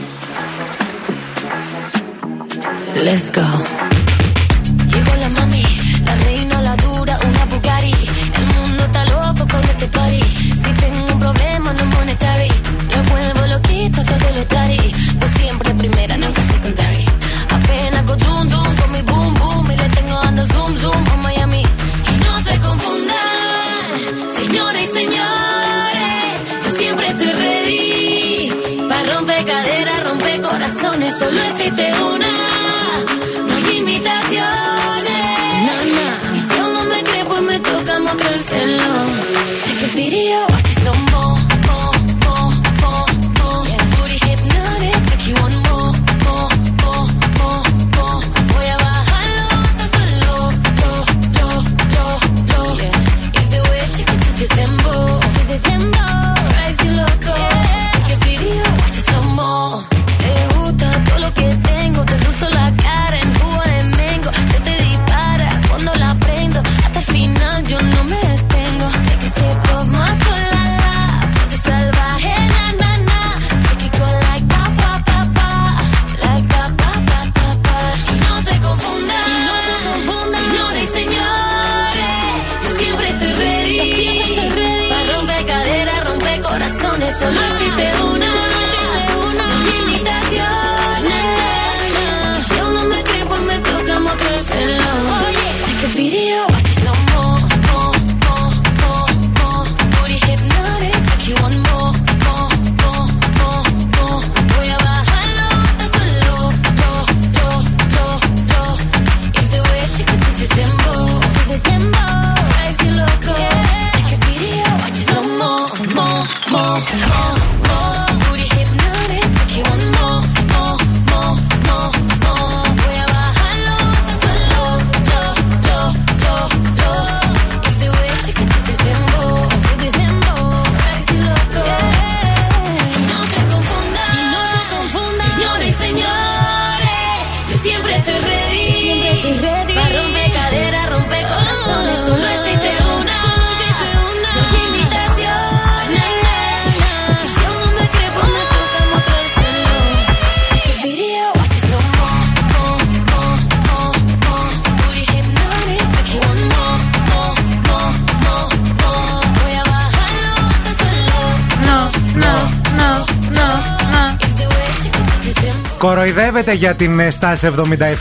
Κοροϊδεύεται για την ε, στάση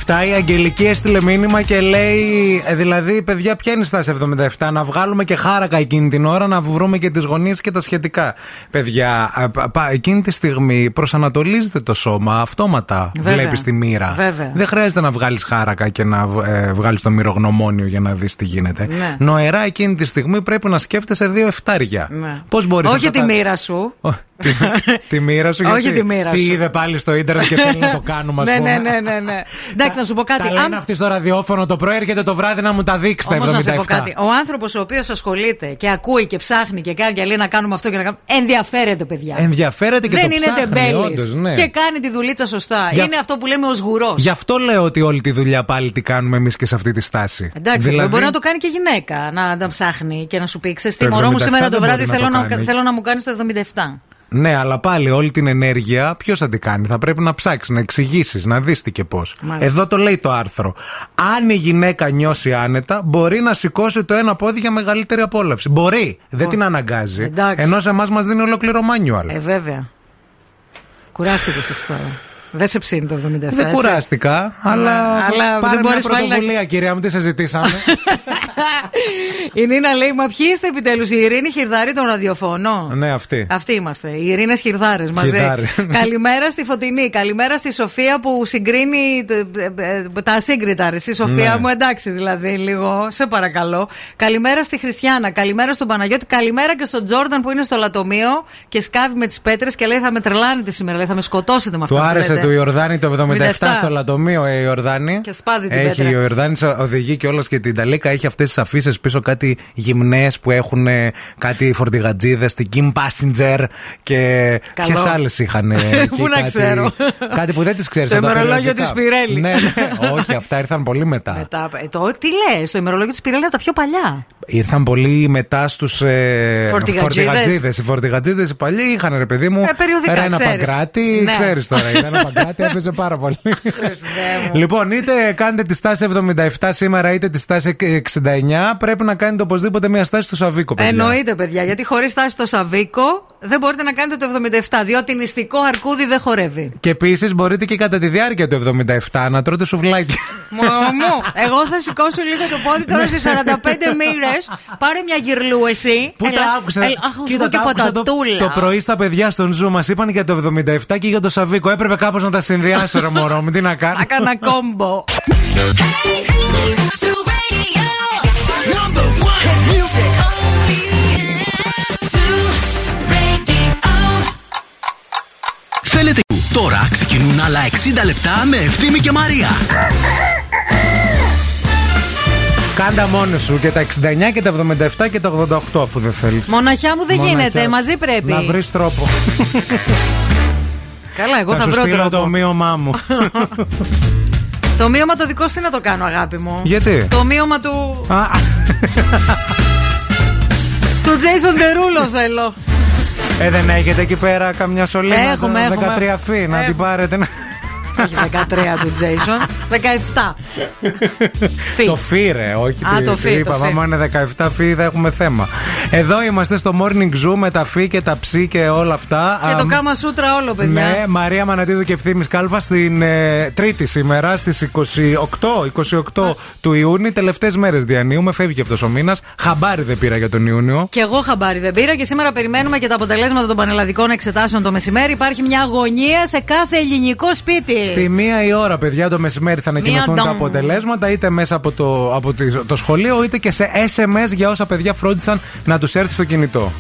77. Η Αγγελική έστειλε μήνυμα και λέει: ε, Δηλαδή, παιδιά, ποια είναι η στάση 77. Να βγάλουμε και χάρακα εκείνη την ώρα, να βρούμε και τις γωνίες και τα σχετικά. Παιδιά, ε, πα- πα- εκείνη τη στιγμή προσανατολίζεται το σώμα αυτόματα. Βέβαια. Βλέπεις τη μοίρα. Βέβαια. Δεν χρειάζεται να βγάλεις χάρακα και να ε, βγάλεις το μυρογνωμόνιο για να δεις τι γίνεται. Ναι. Νοερά εκείνη τη στιγμή πρέπει να σκέφτεσαι δύο εφτάρια. Ναι. Πώς μπορείς Όχι τη μοίρα σου. Τη, τη μοίρα σου, Όχι γιατί τη μοίρα τι σου. είδε πάλι στο ίντερνετ και θέλει να το κάνουμε, ας Ναι, πούμε. ναι, ναι, ναι, ναι. Εντάξει, να σου πω κάτι. Τα λένε αυτοί στο ραδιόφωνο το πρωί, έρχεται το βράδυ να μου τα δείξει τα 77. Όμως να σε πω κάτι. Ο άνθρωπος ο οποίος ασχολείται και ακούει και ψάχνει και κάνει και λέει να κάνουμε αυτό και να κάνουμε. Ενδιαφέρεται, παιδιά. Ενδιαφέρεται και Δεν το είναι ψάχνει, τεμπέλη. όντως, ναι. Και κάνει τη δουλίτσα σωστά. Για- Είναι αυτό που λέμε ως γουρός. Γι' αυτό λέω ότι όλη τη δουλειά πάλι τη κάνουμε εμείς και σε αυτή τη στάση. Εντάξει, δηλαδή, μπορεί να το κάνει και γυναίκα. Να, να ψάχνει και να σου πει: Ξέρεις τι, Το μωρό μου 77 σήμερα το δεν βράδυ μπορεί να θέλω το να, κάνει. θέλω να μου κάνεις το 77. Ναι, αλλά πάλι όλη την ενέργεια ποιος θα την κάνει; Θα πρέπει να ψάξεις, να εξηγήσεις, να δεις τι και πώς. Μάλιστα. Εδώ το λέει το άρθρο. Αν η γυναίκα νιώσει άνετα, μπορεί να σηκώσει το ένα πόδι για μεγαλύτερη απόλαυση. Μπορεί. Δεν την αναγκάζει. Εντάξει. Ενώ σε εμάς μας δίνει ολόκληρο manual. Ε, βέβαια. Κουράστηκες εσύ τώρα. Δεν σε ψήνει το 77. Δεν έτσι. κουράστηκα, αλλά, αλλά πάρε δεν μια μπορείς πάλι να- πρωτοβουλία, κυρία μου, τι συζητήσαμε. Η Νίνα λέει: Μα ποιοι είστε επιτέλους, η Ειρήνη Χιρδάρη των ραδιοφωνών. ναι, αυτή. Αυτοί είμαστε. Οι Ειρήνες Χιρδάρε μαζί. Χιρδάρη. Καλημέρα στη Φωτεινή. Καλημέρα στη Σοφία που συγκρίνει ε, ε, ε, τα ασύγκριτα. ρε. Εσύ, Σοφία Ναι. μου, εντάξει δηλαδή, λίγο. Σε παρακαλώ. Καλημέρα στη Χριστιανά. Καλημέρα στον Παναγιώτη. Καλημέρα και στον Τζόρνταν που είναι στο λατομείο και σκάβει με τις πέτρες και λέει: Θα με τρελάνετε σήμερα. Λέει, θα με σκοτώσετε με αυτό. Του που άρεσε λέτε». του Ιορδάνη το 77 77. στο λατομείο, ε, η Ιορδάνη. Και σπάζει την έχει, πέτρα. Ο Ιορδάνη οδηγεί κιόλας και την Ταλίκα. Έχει αυτές τις αφήσεις πίσω κάτι γυμνές που έχουν ε, κάτι φορτηγατζίδες, την Kim Passenger και Καλό. ποιες άλλες είχαν. Πού να ξέρω. Κάτι που δεν τις ξέρεις. Το ημερολόγιο της Πιρέλη. Ναι, ναι, όχι, αυτά ήρθαν πολύ μετά. Μετά, ε, το, τι λες, το ημερολόγιο της Πιρέλη από τα πιο παλιά. Ήρθαν πολύ μετά στους ε, Φορτηγατζίδες. φορτηγατζίδες. Οι φορτηγατζίδες οι παλιοί είχαν ρε παιδί μου. Ε, περιοδικά, Era ένα ξέρεις. παγκράτη, Ναι. ξέρεις τώρα. Ήταν ένα παγκράτη, έπαιζε πάρα πολύ. λοιπόν, είτε κάνετε τη στάση 77 σήμερα, είτε τη στάση 69, πρέπει να κάνετε οπωσδήποτε μια στάση στο Σαββίκο, παιδιά. Εννοείται, παιδιά, γιατί χωρίς στάση στο Σαββίκο δεν μπορείτε να κάνετε το 77, διότι νηστικό αρκούδι δεν χορεύει. Και επίσης μπορείτε και κατά τη διάρκεια του 77 να τρώτε σουβλάκι. Μου, μου, εγώ θα σηκώσω λίγο το πόδι τώρα σε 45 μοίρες. Πάρε μια γυρλού εσύ. Πού τα άκουσα. Έλα, αχ, Κοίτα, και τα άκουσα το, πατατούλα. το πρωί στα παιδιά στον Ζου μας είπαν για το 77 και για το Σαββίκο. Έπρεπε κάπως να τα συνδυάσω, ρε μωρό μου. Τι να κάνω. Έκανα κόμπο. Θέλετε Τώρα ξεκινούν άλλα 60 λεπτά με Ευθύμη και Μαρία. Κάντα μόνος σου και τα 69 και τα 77 και τα 88 αφού δεν θέλεις. Μοναχιά μου δεν γίνεται, μαζί πρέπει. Να βρεις τρόπο. Καλά, εγώ θα, θα σου βρω στείλω τρόπο. το ομοίωμά μου. Το μείωμα το δικό σου τι να το κάνω, αγάπη μου; Γιατί; Το μείωμα του. Α, του Jason Derulo θέλω. ε, δεν έχετε εκεί πέρα καμιά σωλήνα Έχουμε, έχουμε. 13 φύ να Ε, την πάρετε. Να- Όχι 13 του Jason, 17. Φι. Το φύ, ρε, όχι Α, τι- το τι φύ, το είπαμε. φύ. Άμα είναι 17 φύ, θα έχουμε θέμα. Εδώ είμαστε στο Morning Zoo με τα φύ και τα ψή και όλα αυτά. Και το Αμ, κάμα σούτρα όλο, παιδιά. Ναι, Μαρία Μανατίδου και Ευθύμης Κάλβα στην ε, Τρίτη σήμερα στις 28, 28 του Ιούνιου. Τελευταίες μέρες διανύουμε, φεύγει αυτός ο μήνας. Χαμπάρι δεν πήρα για τον Ιούνιο. Και εγώ χαμπάρι δεν πήρα και σήμερα περιμένουμε και τα αποτελέσματα των πανελλαδικών εξετάσεων το μεσημέρι. Υπάρχει μια αγωνία σε κάθε ελληνικό σπίτι. Στη μία η ώρα, παιδιά, το μεσημέρι θα ανακοινωθούν Μία τα ντομ. αποτελέσματα είτε μέσα από το, από τη- το σχολείο είτε και σε SMS για όσα παιδιά φρόντισαν να τους έρθει στο κινητό.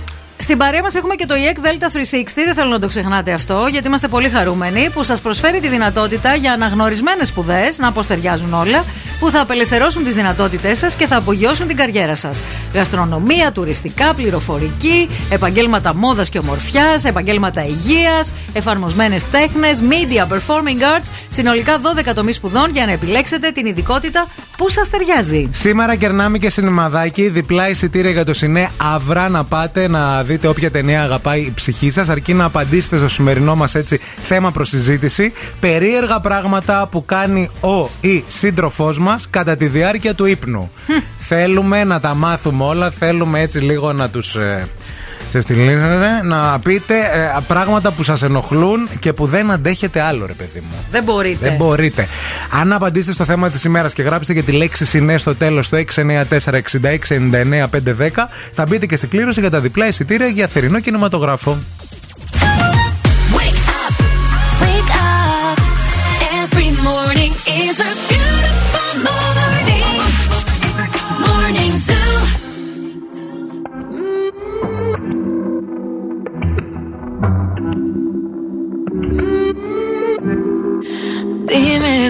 Στην παρέα μας έχουμε και το EEC Delta 360. Δεν θέλω να το ξεχνάτε αυτό, γιατί είμαστε πολύ χαρούμενοι που σας προσφέρει τη δυνατότητα για αναγνωρισμένες σπουδές, να αποστεριάζουν όλα, που θα απελευθερώσουν τις δυνατότητές σας και θα απογειώσουν την καριέρα σας. Γαστρονομία, τουριστικά, πληροφορική, επαγγέλματα μόδας και ομορφιάς, επαγγέλματα υγείας, εφαρμοσμένες τέχνες, media, performing arts, συνολικά 12 τομείς σπουδών για να επιλέξετε την ειδικότητα που σας ταιριάζει. Σήμερα κερνάμε και σινεμαδάκι, διπλά εισιτήρια για το σινέ. Αυρά να πάτε να δείτε όποια ταινία αγαπάει η ψυχή σας, αρκεί να απαντήσετε στο σημερινό μας έτσι θέμα προς συζήτηση. Περίεργα πράγματα που κάνει ο ή σύντροφός μας κατά τη διάρκεια του ύπνου. θέλουμε να τα μάθουμε όλα, θέλουμε έτσι λίγο να τους. Ε, ξεφτυλίσετε, να πείτε ε, πράγματα που σας ενοχλούν και που δεν αντέχετε άλλο ρε παιδί μου. Δεν μπορείτε. Δεν μπορείτε. Αν απαντήσετε στο θέμα της ημέρας και γράψετε και τη λέξη συνέ στο τέλος στο 694-6699-510, θα μπείτε και στην κλήρωση για τα διπλά εισιτήρια για θερινό κινηματογράφο. Wake up, wake up. Every morning is a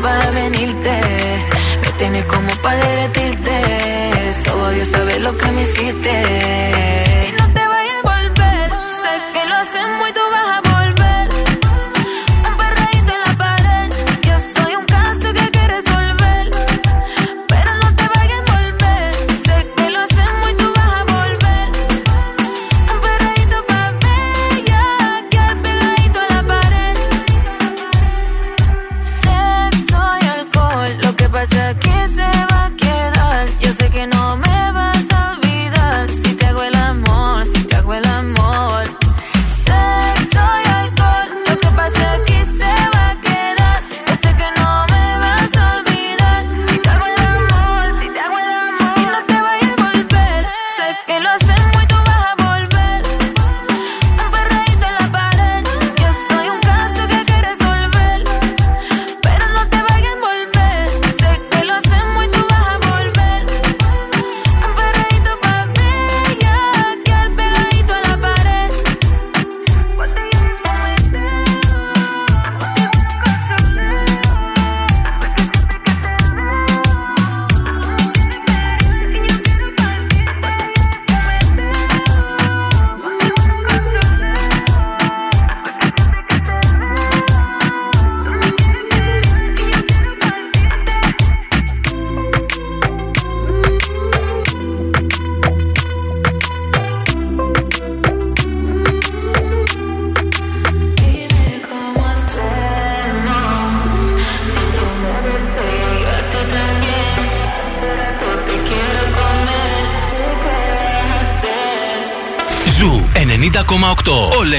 Ya a venirte. Me tienes como para derretirte. Solo Dios sabe lo que me hiciste.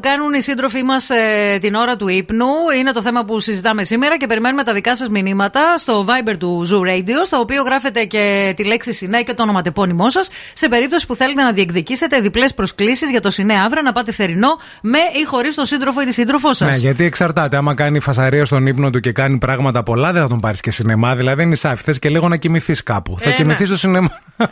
Που κάνουν οι σύντροφοί μας την ώρα του ύπνου είναι το θέμα που συζητάμε σήμερα και περιμένουμε τα δικά σας μηνύματα στο Viber του Zoo Radio, στο οποίο γράφετε και τη λέξη Σινέ και το ονοματεπώνυμό σας, σε περίπτωση που θέλετε να διεκδικήσετε διπλές προσκλήσεις για το Σινέ αύριο να πάτε θερινό με ή χωρίς τον σύντροφο ή τη σύντροφό σας. Ναι, γιατί εξαρτάται. Άμα κάνει φασαρία στον ύπνο του και κάνει πράγματα πολλά, δεν θα τον πάρεις και σινεμά. Δηλαδή δεν είναι σάφι. Θες και λίγο να κοιμηθείς κάπου. θα Ε, κοιμηθείς ναι. στο σινεμά.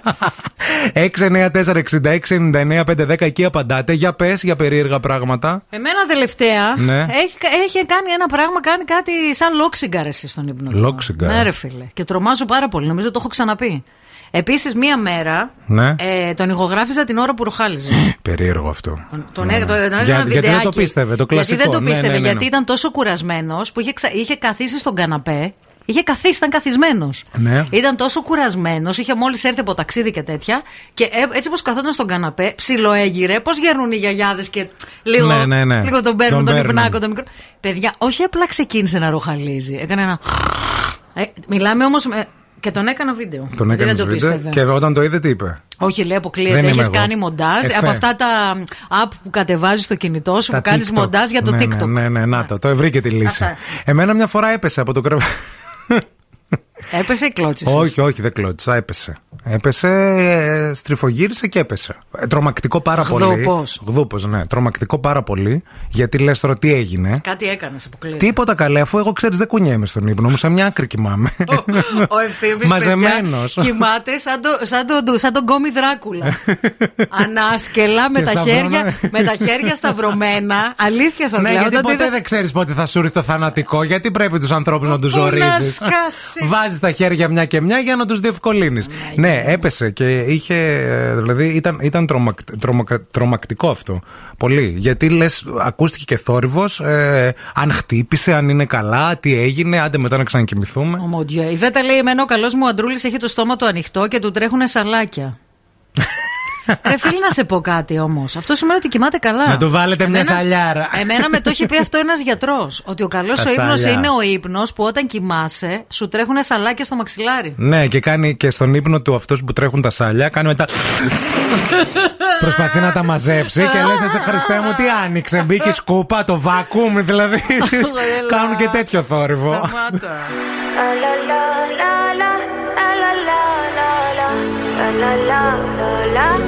694-6699-510 εκεί απαντάτε. Για πες για περίεργα πράγματα. Εμένα τελευταία Ναι. έχει, έχει κάνει ένα πράγμα, κάνει κάτι σαν λόξιγκαρ εσύ στον ύπνο. του. Λόξιγκαρ. Ναι, ρε φίλε. Και τρομάζω πάρα πολύ. Νομίζω το έχω ξαναπεί. Επίσης, μία μέρα Ναι. ε, τον ηχογράφησα την ώρα που ρουχάλιζε. Περίεργο αυτό. Τον, Ναι. έ- το, τον έκανα Για- γιατί δεν βιντεάκι. το πίστευε, το κλασικό. Γιατί δεν το Ναι, πίστευε, ναι, ναι, ναι. γιατί ήταν τόσο κουρασμένος που είχε, ξα- είχε καθίσει στον καναπέ. Είχε καθίσει, ήταν καθισμένος. Ναι. Ήταν τόσο κουρασμένος, είχε μόλις έρθει από ταξίδι και τέτοια. Και ε, έτσι όπω καθόταν στον καναπέ, ψιλοέγειρε. Πώς γερνούν οι γιαγιάδες και λίγο, Ναι, ναι, ναι. λίγο τον παίρνουν Τον τον, παίρνουν. υπνάκο, τον μικρό. Παιδιά, όχι απλά ξεκίνησε να ρουχαλίζει. Έκανε ένα. Ε, μιλάμε όμως. Και τον έκανα βίντεο. Τον Γιατί έκανες δεν το βίντεο πίστευε. και όταν το είδε τι είπε; Όχι, λέει, Δεν αποκλείεται. είμαι Έχεις εγώ. κάνει μοντάζ. Εφέ. Από αυτά τα app που κατεβάζεις στο κινητό σου, Τα που κάνεις TikTok. μοντάζ για το ναι, TikTok. Ναι, ναι, ναι, να το. Το βρήκε τη λύση. Αυτά. Εμένα μια φορά έπεσε από το κρεβάτι. Έπεσε ή κλώτσισε. όχι, όχι, δεν κλώτησα. Έπεσε. Έπεσε, ε, στριφογύρισε και έπεσε. Ε, τρομακτικό πάρα πολύ. Γδούπος. Γδούπος, ναι. Τρομακτικό πάρα πολύ. Γιατί λες τώρα τι έγινε. Κάτι έκανες, αποκλείεται. Τίποτα καλέ, αφού εγώ ξέρεις δεν κουνιέμαι στον ύπνο μου, σε μια άκρη κοιμάμαι. Ο ευθύνη Μαζεμένος. Κοιμάται σαν, το, σαν, το, σαν τον κόμι Δράκουλα. Ανάσκελα με Και τα, σταυρωμένα. χέρια, με τα χέρια σταυρωμένα. Αλήθεια σας ναι, λέω. γιατί όταν ποτέ είδα- δεν ξέρεις πότε θα σου έρθει το θανατικό. Γιατί πρέπει τους ανθρώπους να τους Πού να ζορίζει. σκάσεις; Βάζεις βάζεις τα χέρια μια και μια για να τους διευκολύνεις. Ναι, έπεσε και είχε. ε, Δηλαδή ήταν, ήταν τρομακ, τρομακα- τρομακτικό αυτό. Πολύ. Γιατί λες, ακούστηκε και θόρυβος. Ε, αν χτύπησε, αν είναι καλά, τι έγινε, άντε μετά να ξανακοιμηθούμε. Ομόντια. Η Βέτα λέει: Εμένα ο καλός μου αντρούλης έχει το στόμα του ανοιχτό και του τρέχουν σαλάκια. Ρε φίλοι, να σε πω κάτι όμως. Αυτό σημαίνει ότι κοιμάται καλά. Να του βάλετε μια Εμένα- σαλιάρα. Εμένα με το έχει πει αυτό ένας γιατρός. Ότι ο καλός Τα ο ύπνος σάλια. είναι ο ύπνος που όταν κοιμάσαι σου τρέχουν σαλάκια στο μαξιλάρι. Ναι, και κάνει και στον ύπνο του αυτούς που τρέχουν τα σάλια, κάνει μετά. Προσπαθεί να τα μαζέψει και λες: Εσύ Χριστέ μου, τι άνοιξε. Μπήκε η σκούπα, το βάκουμ, δηλαδή. Κάνουν και τέτοιο θόρυβο. People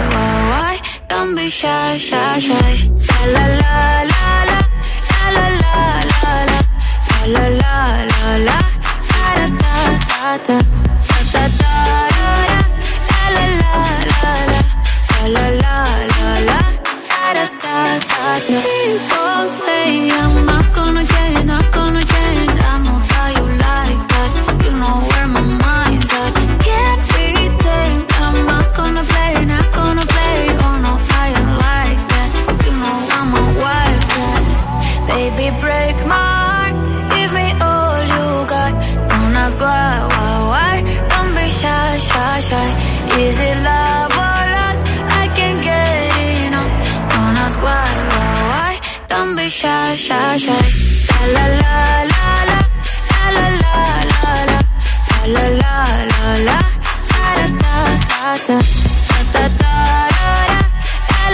Don't be shy, shy, shy. La la la la la la la la la la la la la la da da da da da da da la la la la la la la la la da da da da. People say I'm not gonna change, shy. Is it love or lust? I can't get enough. Don't ask why, why, why. Don't be shy, shy, shy. La la la la la la la la la la la la la la da da da da da da da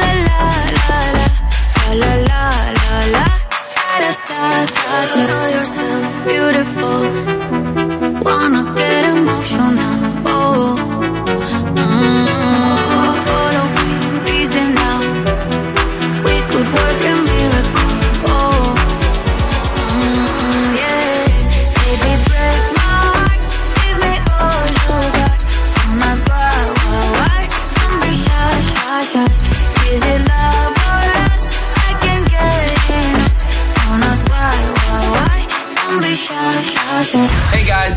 la la la la la la la la da da da da. Know yourself beautiful.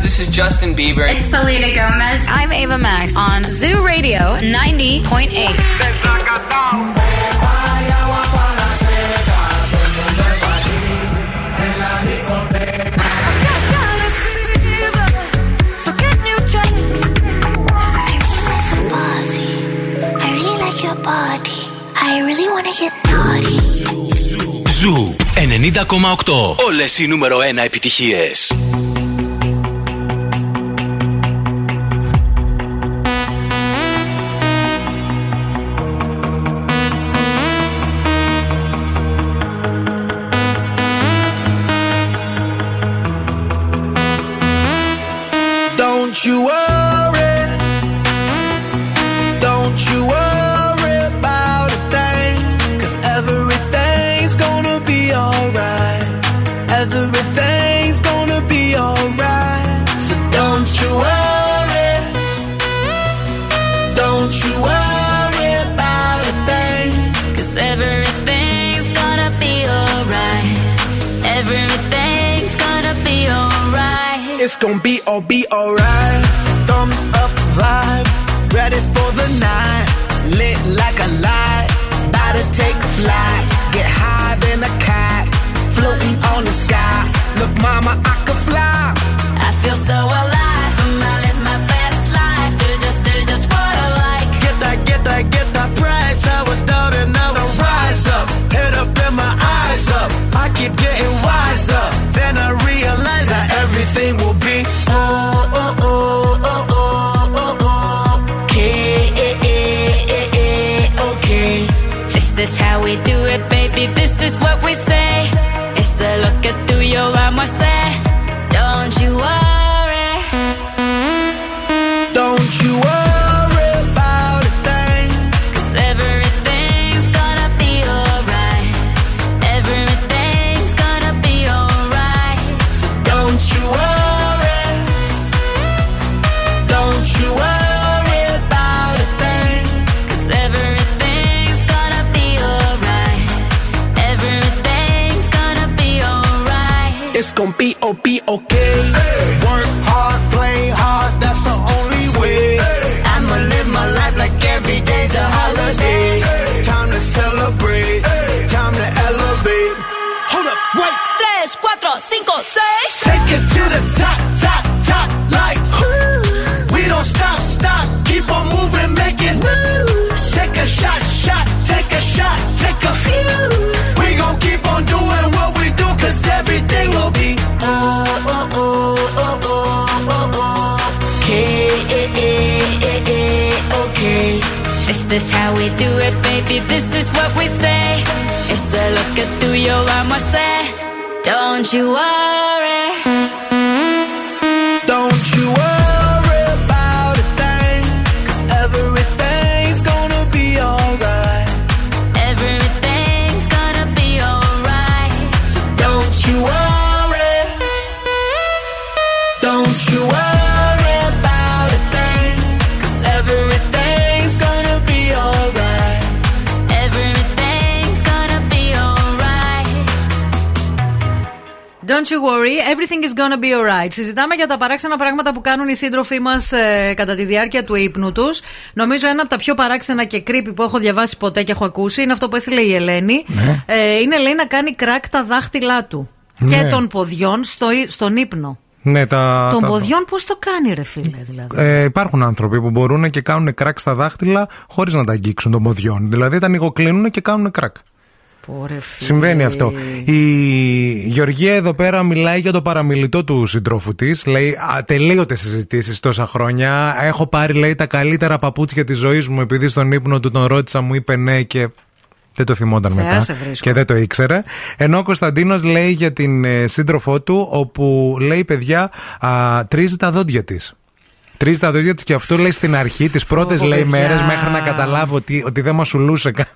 guys, this is Justin Bieber. It's Selena Gomez. I'm Ava Max on Zoo Radio 90.8. So can you check? I really like your body. I really wanna get naughty. Ζου 90,8. Όλες οι νούμερο 1 επιτυχίες. Gonna be all be alright. This is how we do it, baby. This is what we say. It's a look at through your armor say. Don't you worry. You worry, everything is gonna be alright. Συζητάμε για τα παράξενα πράγματα που κάνουν οι σύντροφοί μας κατά τη διάρκεια του ύπνου τους. Νομίζω ένα από τα πιο παράξενα και creepy που έχω διαβάσει ποτέ και έχω ακούσει είναι αυτό που έστειλε η Ελένη. Ε, είναι λέει να κάνει κράκ τα δάχτυλά του Ναι. και των ποδιών στο, στον ύπνο. Ναι, τα. των τα- ποδιών πώς το κάνει, ρε φίλε, δηλαδή; Ε, υπάρχουν άνθρωποι που μπορούν και κάνουν κράκ στα δάχτυλα χωρίς να τα αγγίξουν των ποδιών. Δηλαδή τα ανοιγοκλίνουν και κάνουν κράκ. Πόρε, φίλε. Συμβαίνει αυτό. Η Γεωργία εδώ πέρα μιλάει για το παραμιλητό του συντρόφου της. Λέει ατελείωτε συζητήσεις τόσα χρόνια. Έχω πάρει, λέει, τα καλύτερα παπούτσια της ζωής μου επειδή στον ύπνο του τον ρώτησα, μου είπε ναι και. Δεν το θυμόταν Θεά μετά σε βρίσκω. και δεν το ήξερε. Ενώ ο Κωνσταντίνος λέει για την ε, σύντροφό του, όπου λέει παιδιά, α, τρίζει τα δόντια της. Τρίζει τα δόντια της και αυτό λέει στην αρχή, τις πρώτες Ω, λέει παιδιά. μέρες, μέχρι να καταλάβω ότι, ότι δεν μα σουλούσε καν.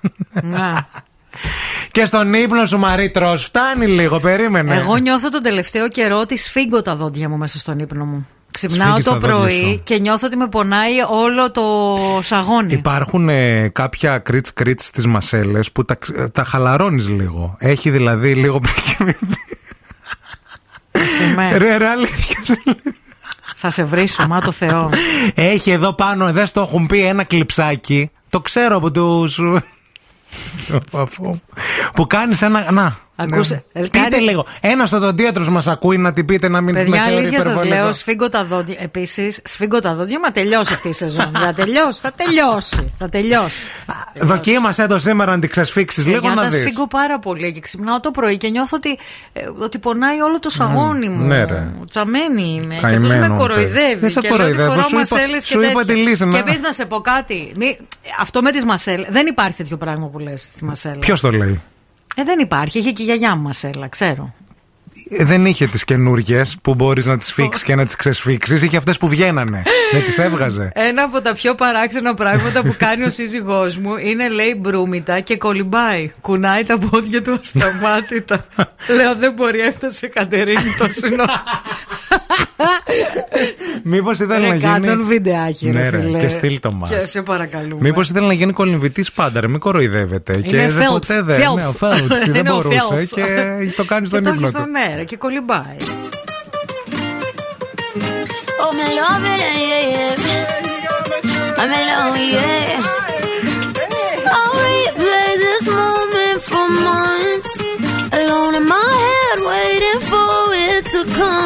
Να. Και στον ύπνο σου, Μαρίτρο, φτάνει λίγο, περίμενε. Εγώ νιώθω τον τελευταίο καιρό ότι σφίγγω τα δόντια μου μέσα στον ύπνο μου. Ξυπνάω Σφίγγεις το τα δόντια πρωί σου. και νιώθω ότι με πονάει όλο το σαγόνι. Υπάρχουν ε, κάποια κρίτς κρίτς στις μασέλες που τα, ξ- τα χαλαρώνεις λίγο. Έχει δηλαδή λίγο Θυμάμαι. Ρε, ρε, αλήθεια σου λέω. Θα σε βρίσω, μα το Θεό. Έχει εδώ πάνω, δεν στο έχουν πει ένα κλειψάκι. Το ξέρω από τους... που κάνεις ένα... Να. Ακούσε, ναι. ε, Πείτε κάνει- λίγο. Ένας οδοντίατρος μας ακούει να την πείτε να μην Παιδιά, με θεωρεί αλήθεια σας υπερβολικό. λέω, σφίγγω τα δόντια. Επίσης, σφίγγω τα δόντια, μα τελειώσει αυτή η σεζόν. θα τελειώσει, θα τελειώσει. Θα τελειώσει. Δοκίμασε το σήμερα να την ξεσφίξεις λίγο Για να τα δεις. σφίγγω πάρα πολύ και ξυπνάω το πρωί και νιώθω ότι, ε, ότι πονάει όλο το σαγόνι μου. ναι, ρε. Τσαμένη είμαι. Και Καημένο αυτό με μου, κοροϊδεύει. παιδί. Δεν σε και λέω ότι κοροϊδεύω, φοράω σου είπα- μασέλες και σου είπα τέτοια. τη λύση, Και να- επίση να σε πω κάτι. Μη- αυτό με τις μασέλε. Δεν υπάρχει τέτοιο πράγμα που λες στη μασέλα. Ποιος το λέει; Ε, δεν υπάρχει. Είχε και η γιαγιά μου μασέλα, ξέρω. Ε, Δεν είχε τις καινούργιες που μπορείς να τις φίξεις και να τις ξεσφίξεις. Είχε αυτές που βγαίνανε. Δεν τις έβγαζε. Ένα από τα πιο παράξενα πράγματα που κάνει ο σύζυγός μου είναι λέει μπρούμητα και κολυμπάει. Κουνάει τα πόδια του ασταμάτητα. Λέω δεν μπορεί, έφτασε Κατερίνη το σύνο. Μήπως ήθελε Ρε, να γίνει. κάνε τον βιντεάκι, ρε Ναι, ρε, φίλε. και στείλ το μας. Και σε παρακαλούμε. Μήπως ήθελε να γίνει κολυμβητής πάντα, ρε, μην κοροϊδεύετε. και Είναι δεν Phelps. ποτέ δεν. Phelps. Ναι, ο Phelps, δεν Είναι ο μπορούσε Phelps. και το κάνεις στον Και το ύπνο έχεις του. στον αέρα και κολυμπάει. Oh, me love it, yeah, yeah. I'm alone, yeah. I'll replay this moment for months. Alone in my head, waiting for it to come.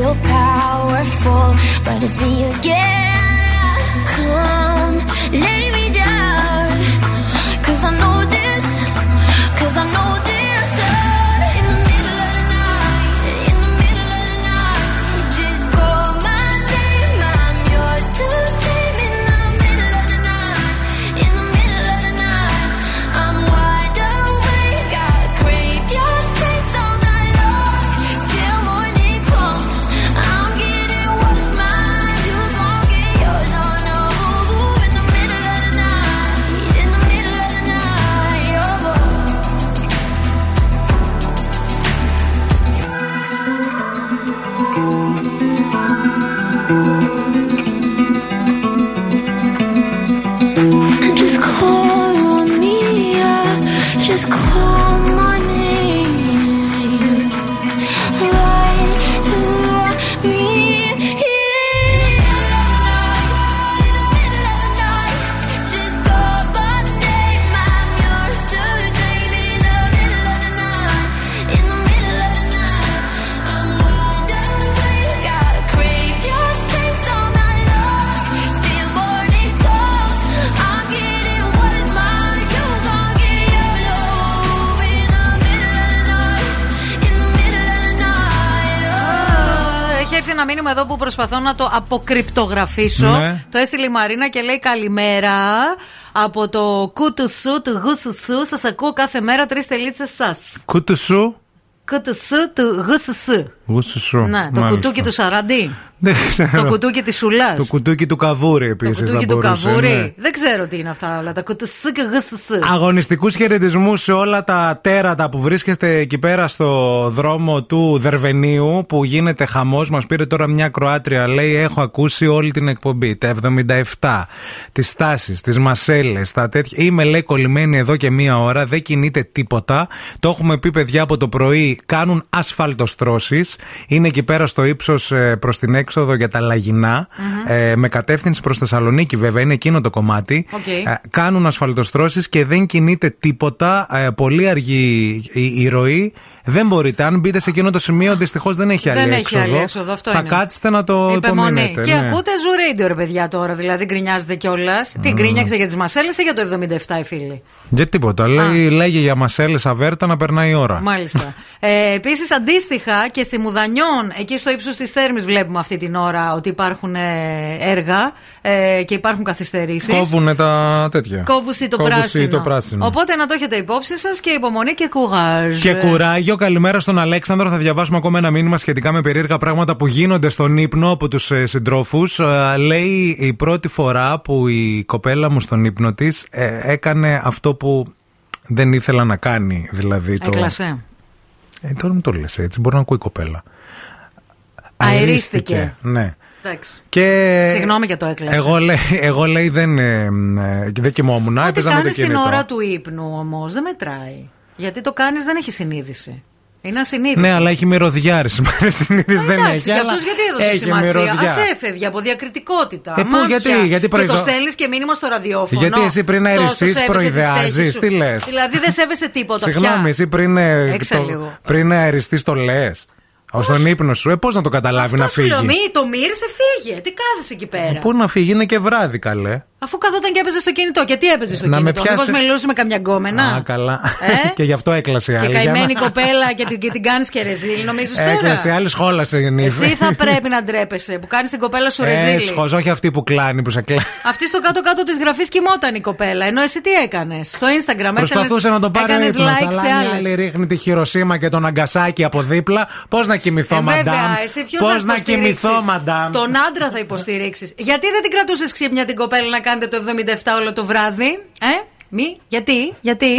feel powerful, but it's me again. on my Να μείνουμε εδώ που προσπαθώ να το αποκρυπτογραφήσω. Ναι. Το έστειλε η Μαρίνα και λέει Καλημέρα από το κούτσου του γουσουσού. Σας ακούω κάθε μέρα τρεις τελίτσες σας. Κούτσου. Κουτουσού του γουσουσού. Γούστο σου. Ναι, το μάλιστα. κουτούκι του Σαραντί. Δεν ξέρω. Το κουτούκι της Σουλάς. Το κουτούκι του καβούρι επίσης. Το κουτούκι του καβούρι. Δεν ξέρω τι είναι αυτά όλα. Τα κουτουσού και γουσουσού. Αγωνιστικούς χαιρετισμούς σε όλα τα τέρατα που βρίσκεστε εκεί πέρα στο δρόμο του Δερβενίου που γίνεται χαμός. Μας πήρε τώρα μια Κροάτρια, λέει: Έχω ακούσει όλη την εκπομπή. Τα 77, τις στάσεις, τις μασέλες, τα τέτοια. Είμαι, λέει, κολλημένη εδώ και μία ώρα, δεν κινείται τίποτα. Το έχουμε πει, παιδιά, από το πρωί. Κάνουν ασφαλτοστρώσεις. Είναι εκεί πέρα στο ύψος προς την έξοδο για τα Λαγυνά Ε, με κατεύθυνση προς Θεσσαλονίκη, βέβαια, είναι εκείνο το κομμάτι. Οκ. Ε, κάνουν ασφαλτοστρώσεις και δεν κινείται τίποτα. Ε, πολύ αργή η, η ροή. Δεν μπορείτε. Αν μπείτε σε εκείνο το σημείο, δυστυχώς δεν έχει άλλη Δεν έχει έξοδο. άλλη έξοδο, αυτό Θα είναι. κάτσετε να το Υπομονή. υπομείνετε. Και ναι. ακούτε ζου radio, ρε παιδιά τώρα. Δηλαδή γκρινιάζετε κιόλας. Τι γκρίνιαξε για τις μασέλες ή για το 77 η φίλη. Για τίποτα. Λέει, λέγε για μασέλες αβέρτα να περνάει η ώρα. Μάλιστα. ε, Επίσης, αντίστοιχα και στη Μουδανιών, εκεί στο ύψος της Θέρμης, βλέπουμε αυτή την ώρα ότι υπάρχουν ε, έργα ε, και υπάρχουν καθυστερήσεις. Κόβουνε τα τέτοια. Κόβουση το, Κόβουση πράσινο. το πράσινο. Οπότε να το έχετε υπόψη σας και υπομονή και κουγάζ. Και κουράγιο, καλημέρα στον Αλέξανδρο. Θα διαβάσουμε ακόμα ένα μήνυμα σχετικά με περίεργα πράγματα που γίνονται στον ύπνο από τους ε, συντρόφους. λέει η πρώτη φορά που η κοπέλα μου στον ύπνο της έκανε αυτό που δεν ήθελα να κάνει. Δηλαδή το. Έκλασε. Ε, τώρα μου το λες έτσι, μπορεί να ακούει η κοπέλα. Αερίστηκε. Ναι. Εντάξει. Και Συγγνώμη για το έκλασε. Εγώ λέει, εγώ λέει δεν, ε, ε, δεν κοιμόμουν. Ό,τι Έπαιζα με το κάνει την κινητό. ώρα του ύπνου όμως δεν μετράει. Γιατί το κάνεις δεν έχει συνείδηση. Είναι ασυνείδητο. Ναι, αλλά έχει μυρωδιά. ρε, σήμερα συνήθως δεν Εντάξει, έχει. και αλλά αυτός γιατί έδωσε έχει σημασία. μυρωδιά. Α έφευγε από διακριτικότητα. Ε, πού, μάτια. γιατί, γιατί Και το προειδο- στέλνεις και μήνυμα στο ραδιόφωνο. Γιατί εσύ πριν Τόσο αεριστείς σέβεσαι τις προειδεάζεις, θέσεις σου. τι λες; Δηλαδή δεν σέβεσαι τίποτα πια. Συγγνώμη, εσύ πριν, ε, Έξα το, λίγο. πριν αεριστείς το λες; Ω τον ύπνο σου, ε, πώς να το καταλάβει να Αυτό σου λέω, φύγει; μη το μύρισε, φύγε. Τι κάθεσαι εκεί πέρα. Πού να φύγει, είναι και βράδυ, καλέ. Αφού καθόταν και έπαιζε στο κινητό. Και τι έπαιζε στο Να με κινητό. πιάσει- Μήπω μιλούσε με καμιά γκόμενα. Α, καλά. Ε; και γι' αυτό έκλασε η Και άλλη. για καημένη να- κοπέλα και την, και την κάνεις και ρεζίλ, νομίζεις τώρα; Έκλασε, η άλλη σχόλασε η νύφη. Εσύ θα πρέπει να ντρέπεσαι που κάνεις την κοπέλα σου ρεζίλ. Έσχος, όχι αυτή που κλάνει, που σε κλάνει. Αυτή στο κάτω-κάτω της γραφής κοιμόταν η κοπέλα. Ενώ εσύ τι έκανες; Στο Instagram Προσπαθούσε να το πάρει Έκανες ύπνος, like αλλά σε αν η άλλες. άλλη ρίχνει τη Χειροσύμα και τον Αγκασάκι από δίπλα. Πώς να κοιμηθώ, Ε, μαντάμ; βέβαια, εσύ ποιον Πώς θα να υποστηρίξεις; κοιμηθώ, μαντάμ; Τον άντρα θα υποστηρίξεις. Γιατί δεν την κρατούσες ξύπνια την κοπέλα να κάνετε το 77 όλο το βράδυ, Ε, μη, γιατί, γιατί;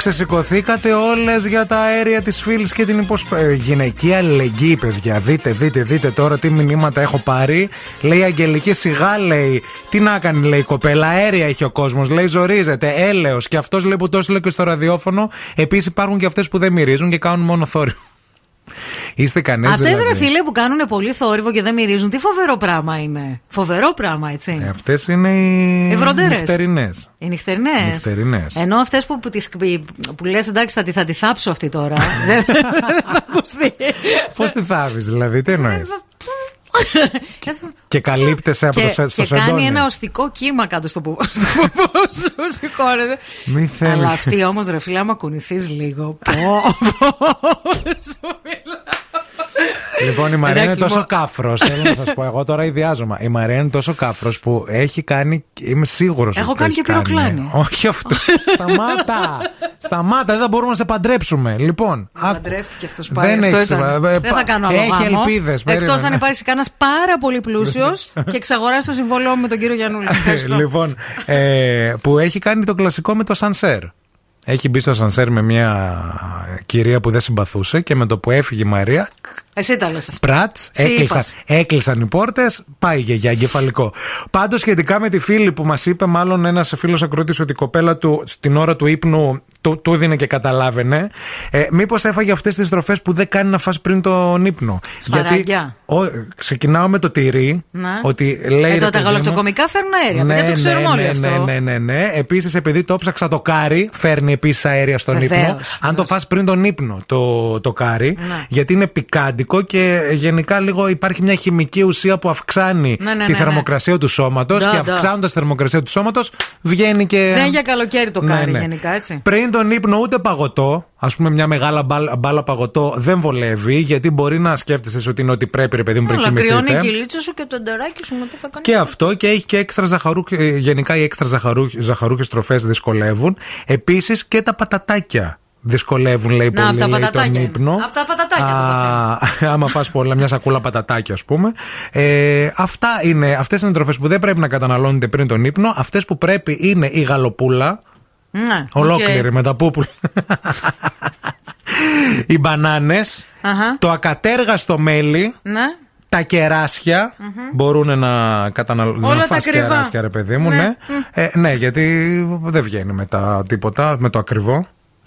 Ξεσηκωθήκατε όλες για τα αέρια της φίλης και την υποσπ... ε, Γυναική αλληλεγγύη, παιδιά. Δείτε, δείτε, δείτε τώρα τι μηνύματα έχω πάρει. Λέει η Αγγελική σιγά, λέει. Τι να κάνει, λέει η κοπέλα. Αέρια έχει ο κόσμος. Λέει ζορίζεται. Έλεος. Και αυτός λέει που το έστειλε και στο ραδιόφωνο. Επίσης υπάρχουν και αυτές που δεν μυρίζουν και κάνουν μόνο θόρυβο. Είστε κανένας. Αυτές δηλαδή. ρε φίλε που κάνουν πολύ θόρυβο και δεν μυρίζουν, τι φοβερό πράγμα είναι. Φοβερό πράγμα, έτσι. Αυτές είναι οι. Οι βροντερές. νυχτερινές. Οι νυχτερινές. Νυχτερινές. Ενώ αυτές που, που, τις- που λες εντάξει θα τη, θα τη θάψω αυτή τώρα. δεν δεν θα ακουστεί. Πώς τη θάβεις, δηλαδή, τι εννοείς; και καλύπτεσαι από και, το, σε- στο και κάνει σεντόνι. ένα οστικό κύμα κάτω στο που στο ποπό σου. Σηκώνεται. Μη θέλεις. Αλλά αυτή όμως ρε φίλε, άμα κουνηθείς λίγο. πω, Λοιπόν, η Μαρία είναι Εντάξει, τόσο λοιπόν. κάφρος. Θέλω να σας πω, εγώ τώρα ιδιάζομαι. Η Μαρία είναι τόσο κάφρος που έχει κάνει. Είμαι σίγουρος. Έχω κάνει και πυροκλάνη. Όχι αυτό. Σταμάτα! Σταμάτα, δεν θα μπορούμε να σε παντρέψουμε. Λοιπόν, άκου. Παντρεύτηκε αυτός πάλι. Δεν αυτό έχεις, ήταν. ε, ε, Δεν θα κάνω άλλο έχει γάμο. ελπίδες, Εκτός περίμενε. αν υπάρξει κανένας πάρα πολύ πλούσιος και εξαγοράσει το συμβόλαιό μου με τον κύριο Γιαννούλη. Ευχαριστώ. λοιπόν, ε, που έχει κάνει το κλασικό με το σανσέρ. Έχει μπει στο σανσέρ με μια κυρία που δεν συμπαθούσε και με το που έφυγε η Μαρία, Εσύ τα λες αυτό. Πρατ, Σι έκλεισαν, είπας. έκλεισαν οι πόρτες, πάει για, για εγκεφαλικό. Πάντως, σχετικά με τη φίλη που μας είπε, μάλλον ένας φίλος ακρότη, ότι η κοπέλα του στην ώρα του ύπνου του, του δίνε και καταλάβαινε. Ε, Μήπως έφαγε αυτές τις τροφέ που δεν κάνει να φας πριν τον ύπνο. Σπαράγγια. ο, ξεκινάω με το τυρί. Ναι. Ότι λέει. Ε, ρε το, τα παιδί μου, γαλακτοκομικά φέρνουν αέρια. ναι, παιδιά, το ξέρουμε ναι, όλοι ναι, αυτό. Ναι, ναι, ναι, ναι. Επίσης, επειδή το ψάξα το κάρι, φέρνει επίσης αέρια στον Βεβαίως, ύπνο. Αν το φας πριν τον ύπνο το, το κάρι, Ναι. γιατί είναι πικάντικο και γενικά λίγο υπάρχει μια χημική ουσία που αυξάνει Ναι, ναι, τη ναι, θερμοκρασία του σώματος. Ντα, Και ντα. αυξάνοντας τη θερμοκρασία του σώματος, βγαίνει και. Δεν είναι για καλοκαίρι το Ναι, κάρι ναι. γενικά, έτσι. Πριν τον ύπνο, ούτε παγωτό. Α πούμε, μια μεγάλα μπάλα, μπάλα παγωτό δεν βολεύει, γιατί μπορεί να σκέφτεσαι ότι είναι ότι πρέπει, ρε παιδί μου, πριν Αλλά κρυώνει η κοιμηθείτε. κυλίτσα σου και το εντεράκι σου μετά θα κάνεις. Και αυτό και έχει και έξτρα ζαχαρού. ε, Γενικά οι έξτρα ζαχαρού, ζαχαρούχες τροφέ δυσκολεύουν. Επίσης και τα πατατάκια δυσκολεύουν, λέει Να, πολύ, απ' τα λέει, τον πατατάκια. ύπνο. Απ' τα πατατάκια το Α, άμα φας πολλά, μια σακούλα πατατάκια, ας πούμε. Ε, αυτά είναι, αυτές είναι τροφές που δεν πρέπει να καταναλώνετε πριν τον ύπνο. Αυτές που πρέπει είναι η γαλοπούλα. Ναι, Ολόκληρη οκ. με τα πούπουλα. οι μπανάνες. Αχα. Το ακατέργαστο μέλι. Ναι. Τα κεράσια μπορούν να καταναλώνουν. Όλα Να τα φας ακριβά. κεράσια, ρε παιδί μου, Ναι. ναι. Ε, ναι, γιατί δεν βγαίνει μετά τίποτα με το ακριβό.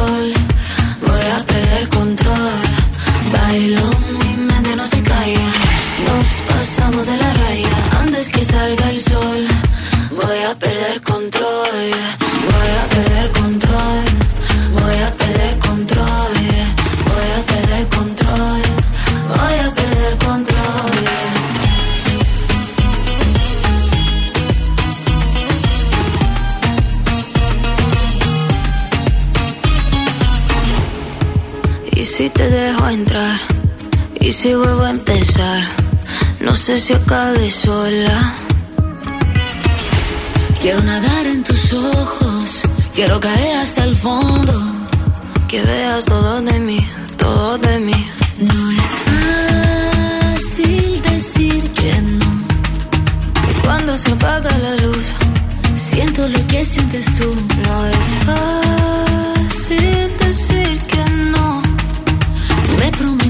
sol, sé si acabe sola. Quiero nadar en tus ojos, quiero caer hasta el fondo, que veas todo de mí, todo de mí. No es fácil decir que no, y cuando se apaga la luz, siento lo que sientes tú. No es fácil decir que no. Me prometí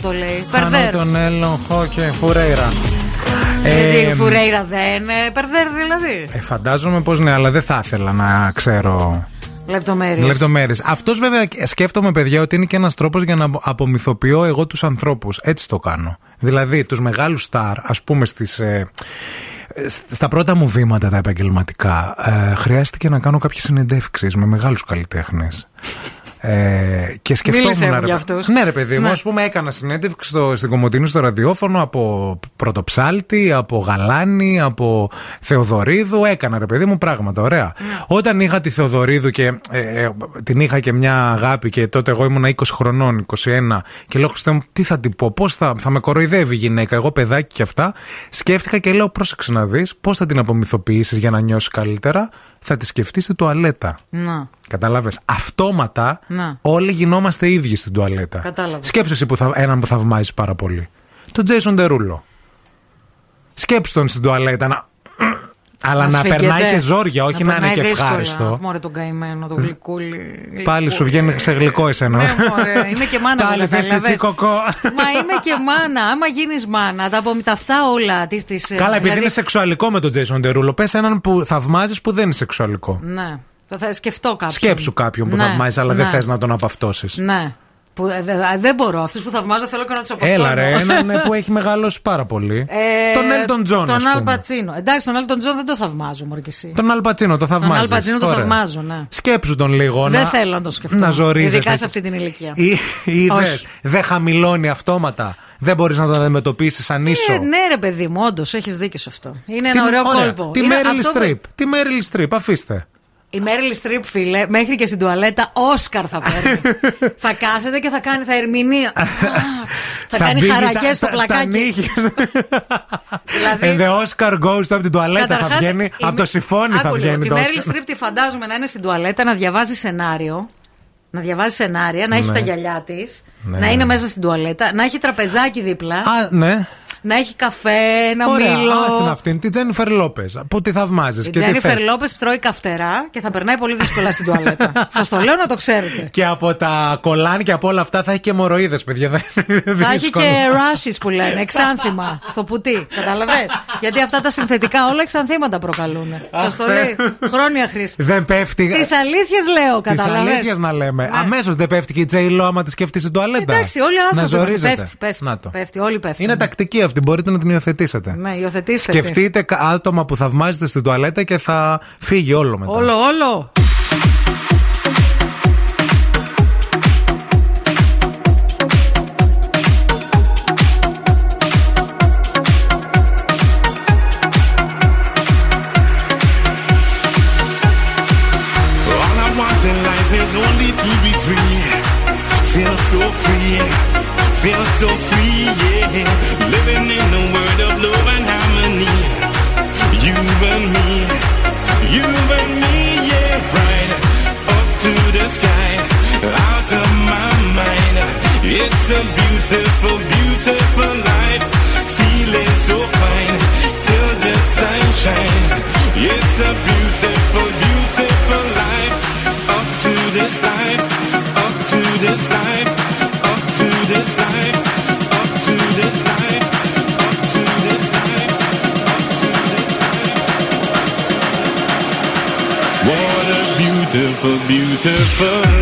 Φουρέιρα το λέει. Χάνω Περδέρ. τον έλεγχο και φουρέιρα. Γιατί Ε, η Φουρέιρα δεν είναι περδέρ δηλαδή. ε, φαντάζομαι πως ναι, αλλά δεν θα ήθελα να ξέρω Λεπτομέρειες. λεπτομέρειες. Αυτός βέβαια σκέφτομαι, παιδιά, ότι είναι και ένας τρόπος για να απομυθοποιώ εγώ τους ανθρώπους. Έτσι το κάνω. Δηλαδή, τους μεγάλους στάρ, ας πούμε, στις, ε, ε, στα πρώτα μου βήματα τα επαγγελματικά, ε, χρειάστηκε να κάνω κάποιες συνεντεύξεις με μεγάλους καλλιτέχνες. Ε, και σκεφτόμουν. Μίλησε μου ρε, για αυτούς. Ναι, ρε παιδί μου, Ναι. ας πούμε, έκανα συνέντευξη στο, στην Κομωτινή στο ραδιόφωνο από Πρωτοψάλτη, από Γαλάνη, από Θεοδωρίδου. Έκανα, ρε παιδί μου, πράγματα. Ωραία. Όταν είχα τη Θεοδωρίδου και ε, ε, την είχα και μια αγάπη και τότε εγώ ήμουν 20 χρονών, 21, και λέω Χριστέ μου, τι θα την πω, πώς θα, θα με κοροϊδεύει η γυναίκα, εγώ παιδάκι και αυτά. Σκέφτηκα και λέω, πρόσεξε να δεις, πώς θα την απομυθοποιήσεις για να νιώσεις καλύτερα. Θα τη σκεφτεί στη τουαλέτα. Να. Κατάλαβε. Αυτόματα Να. όλοι γινόμαστε ίδιοι στην τουαλέτα. Κατάλαβα. Σκέψου εσύ που θα, έναν που θαυμάζεις πάρα πολύ. Τον Τζέισον Τερούλο. Σκέψου τον στην τουαλέτα να. Αλλά να, σφίγγεται. περνάει και ζόρια, όχι να, είναι περνάει και δύσκολα. ευχάριστο. Μωρέ τον καημένο, τον γλυκούλι. Πάλι σου βγαίνει σε γλυκό εσένα. Ναι, μωρέ, είμαι και μάνα. Πάλι μου, θες τη κατάλαβες. τσικοκό. Μα είμαι και μάνα. Άμα γίνεις μάνα, τα, απο- τα αυτά όλα της. Της, Καλά, επειδή δηλαδή- είναι σεξουαλικό με τον Τζέισον Ντερούλο, πες έναν που θαυμάζεις που δεν είναι σεξουαλικό. Ναι. Θα, θα σκεφτώ κάποιον. Σκέψου κάποιον που Ναι, θαυμάζεις, αλλά ναι. δεν θες να τον απαυτώσεις. Ναι. Που, ε, δε- ε, δεν μπορώ. Αυτούς που θαυμάζω θέλω και να τους αποφύγω. Έλα ρε, έναν ε, που έχει μεγαλώσει πάρα πολύ. Ε, τον Έλτον Τζον, Τον ας Αλ πούμε. Πατσίνο. Εντάξει, τον Έλτον Τζον δεν το θαυμάζω, μωρέ και εσύ. Τον Αλ Πατσίνο, το Τον θαυμάζεις. Αλ Πατσίνο το θαυμάζω, ναι. Σκέψου τον λίγο. Δεν να- θέλω να το σκεφτώ. Να ζορίζεται. Ειδικά σε αυτή την ηλικία. Είδε. Όχι. Δεν χαμηλώνει αυτόματα. Δεν μπορείς να τον αντιμετωπίσεις σαν ίσο. Ε, ναι, ρε παιδί μου, όντως έχεις δίκιο σε αυτό. Είναι Τι- ένα ωραίο ωραία. κόλπο. Τη Είναι Μέριλ αυτό που- Στριπ. Τη Μέριλ Στριπ, αφήστε. Η Μέριλ Στριπ, φίλε, μέχρι και στην τουαλέτα, Όσκαρ θα παίρνει. θα κάθεται και θα κάνει, θα ερμηνεία. θα, κάνει μπήγει χαρακές τα- στο τα- τα πλακάκι. νύχια. δηλαδή, And the Oscar goes από την τουαλέτα. Θα Καταρχάς, βγαίνει. η- Από το συμφώνι θα Άκου λίγο, βγαίνει Τη το Μέριλ Oscar. Στριπ τη φαντάζομαι να είναι στην τουαλέτα, να διαβάζει σενάριο. Να διαβάζει σενάρια, να έχει Ναι. τα γυαλιά της, Ναι. να είναι μέσα στην τουαλέτα, να έχει τραπεζάκι δίπλα, Α, ναι. Να έχει καφέ, ένα Ωραία, μήλο. άστην αυτήν. Την Τζένιφερ Λόπες. Που τη θαυμάζεις. Η και τι Τζένιφερ θες. Λόπες τρώει καυτερά και θα περνάει πολύ δύσκολα στην τουαλέτα. Σας το λέω να το ξέρετε. Και από τα κολάν και από όλα αυτά θα έχει και μοροίδες, παιδιά. Δεν είναι Θα έχει δύσκολο. και ράσει που λένε, εξάνθημα στο πουτί. Καταλαβέ. Γιατί αυτά τα συνθετικά όλα εξανθήματα προκαλούν. Σας το Αχ, λέει. Χρόνια χρήση. Δεν πέφτει. Τις αλήθειες λέω, Τη καταλαβέ. αλήθεια να λέμε. Αμέσως δεν πέφτει και η Τζέιλο άμα τη σκεφτεί στην τουαλέτα. Εντάξει, όλοι οι Να άνθρωποι είμαστε. ζορίζετε. Πέφτει, πέφτει, Να το. πέφτει, όλοι πέφτουν. Είναι τακτική αυτή, μπορείτε να την υιοθετήσετε. Ναι, υιοθετήστε. τη. Σκεφτείτε κα- άτομα που θαυμάζετε στην τουαλέτα και θα φύγει όλο μετά. Όλο, όλο. All I want in life is only to be free. Feel so free, feel so free, yeah. Living sky, out of my mind. It's a beautiful te.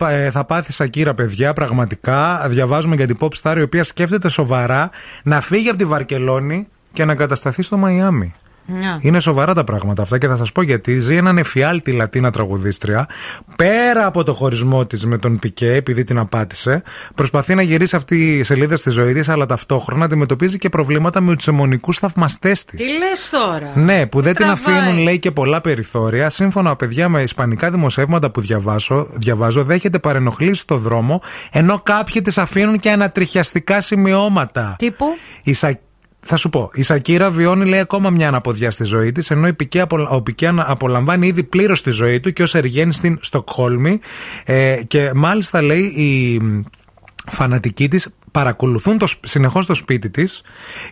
Ε, θα πάθει Σακύρα, παιδιά, πραγματικά. Διαβάζουμε για την Pop Star, η οποία σκέφτεται σοβαρά να φύγει από τη Βαρκελόνη και να κατασταθεί στο Μαϊάμι. Ναι. Είναι σοβαρά τα πράγματα αυτά και θα σας πω γιατί ζει έναν εφιάλτη Λατίνα τραγουδίστρια. Πέρα από το χωρισμό της με τον Πικέ, επειδή την απάτησε, προσπαθεί να γυρίσει αυτή η σελίδα στη ζωή τη, αλλά ταυτόχρονα αντιμετωπίζει και προβλήματα με τους αιμονικούς θαυμαστές της. Τι λες τώρα; Ναι, που δεν την Τραβάει. αφήνουν, λέει, και πολλά περιθώρια. Σύμφωνα, παιδιά, με ισπανικά δημοσιεύματα που διαβάζω, διαβάζω δέχεται παρενοχλήσεις στο δρόμο, ενώ κάποιοι τη αφήνουν και ανατριχιαστικά σημειώματα. Τύπου. Η Σα- Θα σου πω, η Σακύρα βιώνει λέει ακόμα μια αναποδιά στη ζωή της, ενώ η Πικέ απολα- ο Πικέ ανα- απολαμβάνει ήδη πλήρως τη ζωή του και ως εργένη στην Στοκχόλμη. Ε, και μάλιστα λέει η μ, φανατικοί της παρακολουθούν το, συνεχώς το σπίτι της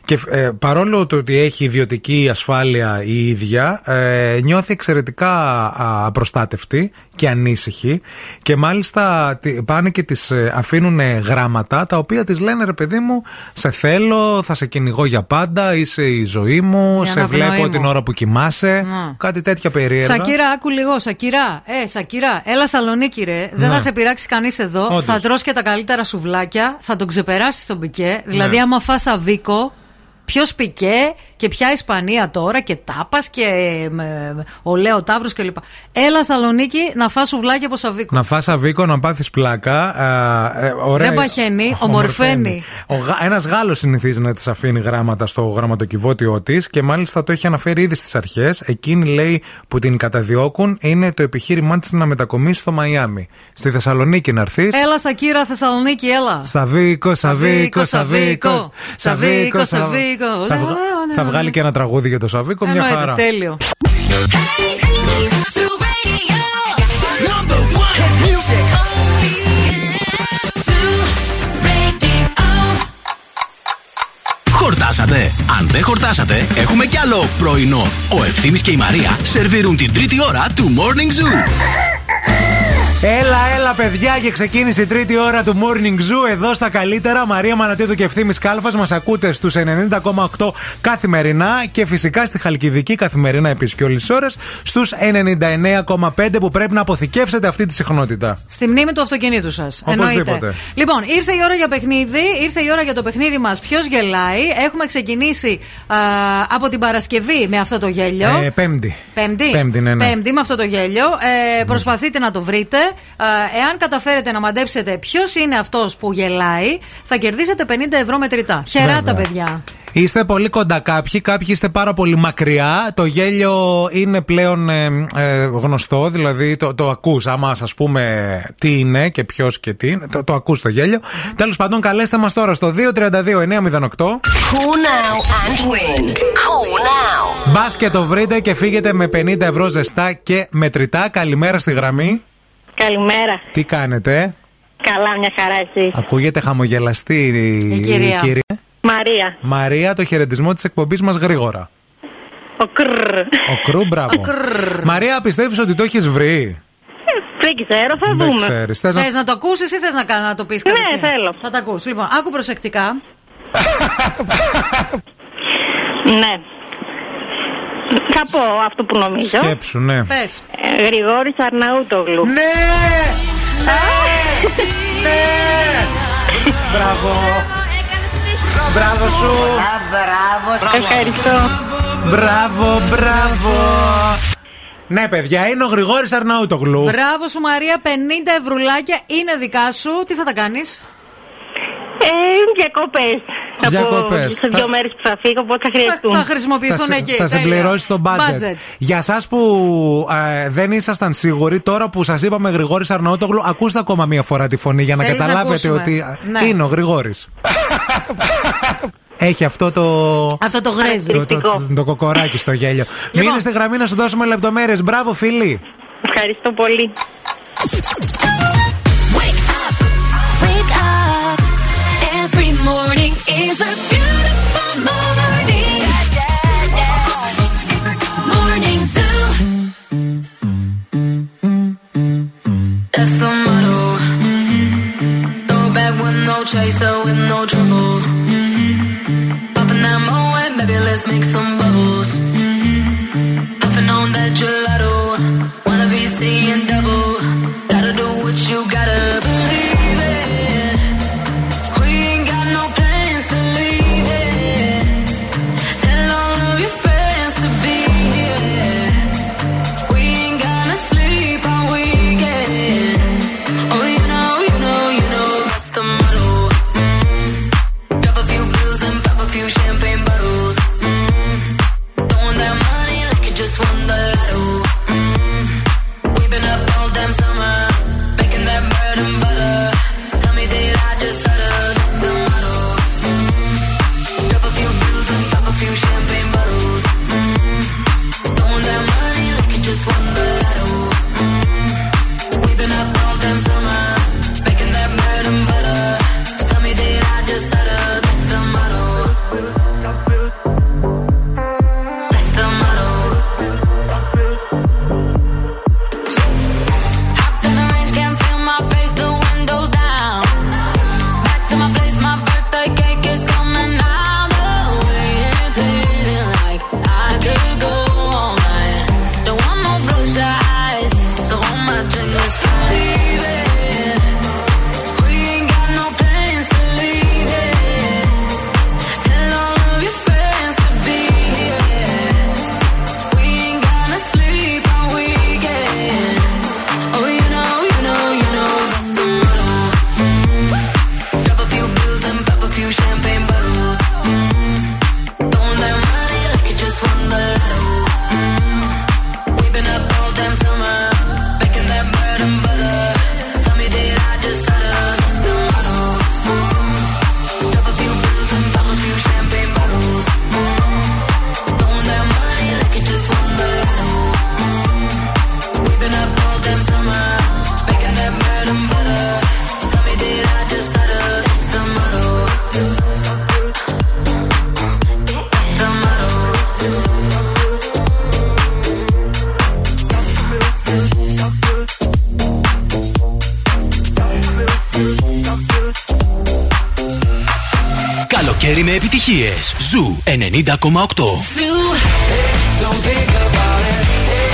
και ε, παρόλο το ότι έχει ιδιωτική ασφάλεια η ίδια ε, νιώθει εξαιρετικά α, απροστάτευτη και ανήσυχη και μάλιστα τι- πάνε και τις ε, αφήνουν γράμματα τα οποία της λένε ρε παιδί μου σε θέλω, θα σε κυνηγώ για πάντα είσαι η ζωή μου, Η σε αναπνοή βλέπω μου. την ώρα που κοιμάσαι Να. κάτι τέτοια περίεργα Σακύρα, άκου λίγο. Σακύρα, ε, Σακύρα, έλα Σαλονίκη, ρε. Δεν Ναι. θα σε πειράξει κανείς εδώ. Όντως. Θα τρως και τα καλύτερα σουβλάκια. Θα τον ξεπεράσει τον πικέ. Δηλαδή, Ναι. άμα φας αβίκο, ποιος πικέ και ποια Ισπανία τώρα και τάπας και ε, ο Λέο Ταύρος κλπ. Έλα Σαλονίκη να φας σουβλάκια από σαβίκο. Να φας αβίκο, να πάθεις πλάκα. Α, ε, ωραία. Δεν παχαίνει, ομορφαίνει. Ο Γα... Ένας Γάλλος συνηθίζει να της αφήνει γράμματα στο γραμματοκιβώτιό της και μάλιστα το έχει αναφέρει ήδη στις αρχές. Εκείνη λέει που την καταδιώκουν είναι το επιχείρημά της να μετακομίσει στο Μαϊάμι. Στη Θεσσαλονίκη να έρθεις. Έλα Σακύρα Θεσσαλονίκη, έλα. Σαβίκο, Σαβίκο, Σαβίκο, Σαβίκο, Σαβίκο, Σαβίκο. Θα, βγα- θα βγάλει και ένα τραγούδι για το Σαβίκο, μια Εννοείται, χαρά. τέλειο. Χορτάσατε. Αν δεν χορτάσατε, έχουμε κι άλλο πρωινό. Ο Ευθύμης και η Μαρία σερβίρουν την τρίτη ώρα του Morning Zoo. Έλα, έλα, παιδιά, και ξεκίνησε η τρίτη ώρα του Morning Zoo εδώ στα καλύτερα. Μαρία Μανατίδου και ευθύνη Κάλφας. Μας ακούτε στους 90,8 καθημερινά και φυσικά στη Χαλκιδική καθημερινά επίσης και όλες τις ώρες στους 99,5 που πρέπει να αποθηκεύσετε αυτή τη συχνότητα. Στη μνήμη του αυτοκινήτου σας. Οπωσδήποτε. Λοιπόν, ήρθε η ώρα για παιχνίδι. Ήρθε η ώρα για το παιχνίδι μας. Ποιος γελάει; Έχουμε ξεκινήσει α, από την Παρασκευή με αυτό το γέλιο. Ε, πέμπτη. Πέμπτη. Πέμπτη, ναι, ναι. Πέμπτη με αυτό το γέλιο. Ε, προσπαθείτε να το βρείτε. Ε, εάν καταφέρετε να μαντέψετε ποιος είναι αυτός που γελάει, θα κερδίσετε 50 ευρώ μετρητά. Χεράτα, Βέβαια. παιδιά. Είστε πολύ κοντά κάποιοι, κάποιοι είστε πάρα πολύ μακριά. Το γέλιο είναι πλέον ε, ε, γνωστό, δηλαδή το, το ακούς. Άμα σας πούμε τι είναι και ποιος και τι είναι, το, το ακούς το γέλιο. Τέλος πάντων, καλέστε μας τώρα στο 232-908. Cool now and win. Cool now. Μπας και το βρείτε και φύγετε με 50 ευρώ ζεστά και μετρητά. Καλημέρα στη γραμμή. Καλημέρα. Τι κάνετε, Καλά, μια χαρά εσείς. Ακούγεται χαμογελαστή η, Η κυρία. κυρία; Μαρία. Μαρία, το χαιρετισμό της εκπομπής μας γρήγορα. Ο κρρ. Ο Κρου, μπράβο. Μαρία, πιστεύεις ότι το έχεις βρει; Δεν ξέρω, θα Δεν δούμε. ξέρεις. Θες να- Θες να το ακούσεις ή θες να, κα- να το πεις Ναι, κατευθείαν; θέλω. Θα το ακούσει. Λοιπόν, άκου προσεκτικά. Ναι. Θα πω αυτό που νομίζω. Σκέψου, ναι. Πες. Ε, Γρηγόρης Αρναούτογλου. Ναι! Μπράβο. Μπράβο σου. Μπράβο. Ευχαριστώ. Μπράβο, μπράβο. Ναι, παιδιά, είναι ο Γρηγόρης Αρναούτογλου. Μπράβο σου, Μαρία. 50 ευρουλάκια είναι δικά σου. Τι θα τα κάνεις; Ε, διακοπές. Θα πω Διακοπές. σε δύο Θα- μέρες που θα φύγω, οπότε θα χρειαστούν. θα χρησιμοποιηθούν θα, σε- εκεί. θα Τέλεια. συμπληρώσεις το budget. Budget. Για εσά που ε, δεν ήσασταν σίγουροι, τώρα που σας είπαμε Γρηγόρης Αρναούτογλου, ακούστε ακόμα μία φορά τη φωνή για να Θέλεις να καταλάβετε ακούσουμε; ότι Ναι. ε, είναι ο Γρηγόρης. Έχει αυτό το. Αυτό το γρέζι. Το, το, το, το κοκοράκι στο γέλιο. Λοιπόν. Μείνε στη γραμμή να σου δώσουμε λεπτομέρειες. Μπράβο, φίλοι. Ευχαριστώ πολύ. Morning is a beautiful morning. Morning Zoo. That's the motto. Throw back with no chaser, with no trouble. Popping that moe, baby, let's make some bubbles. Puffing on that gelato. Wanna be seeing double.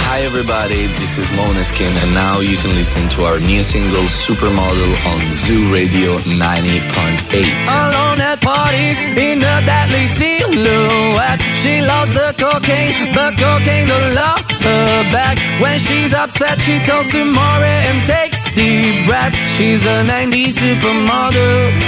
Hi everybody, this is Måneskin and now you can listen to our new single Supermodel on Zoo Radio 90.8. Alone at parties in a deadly silhouette. She loves the cocaine, but cocaine don't love her back. When she's upset, she talks to Maury and takes deep breaths. She's a 90s supermodel.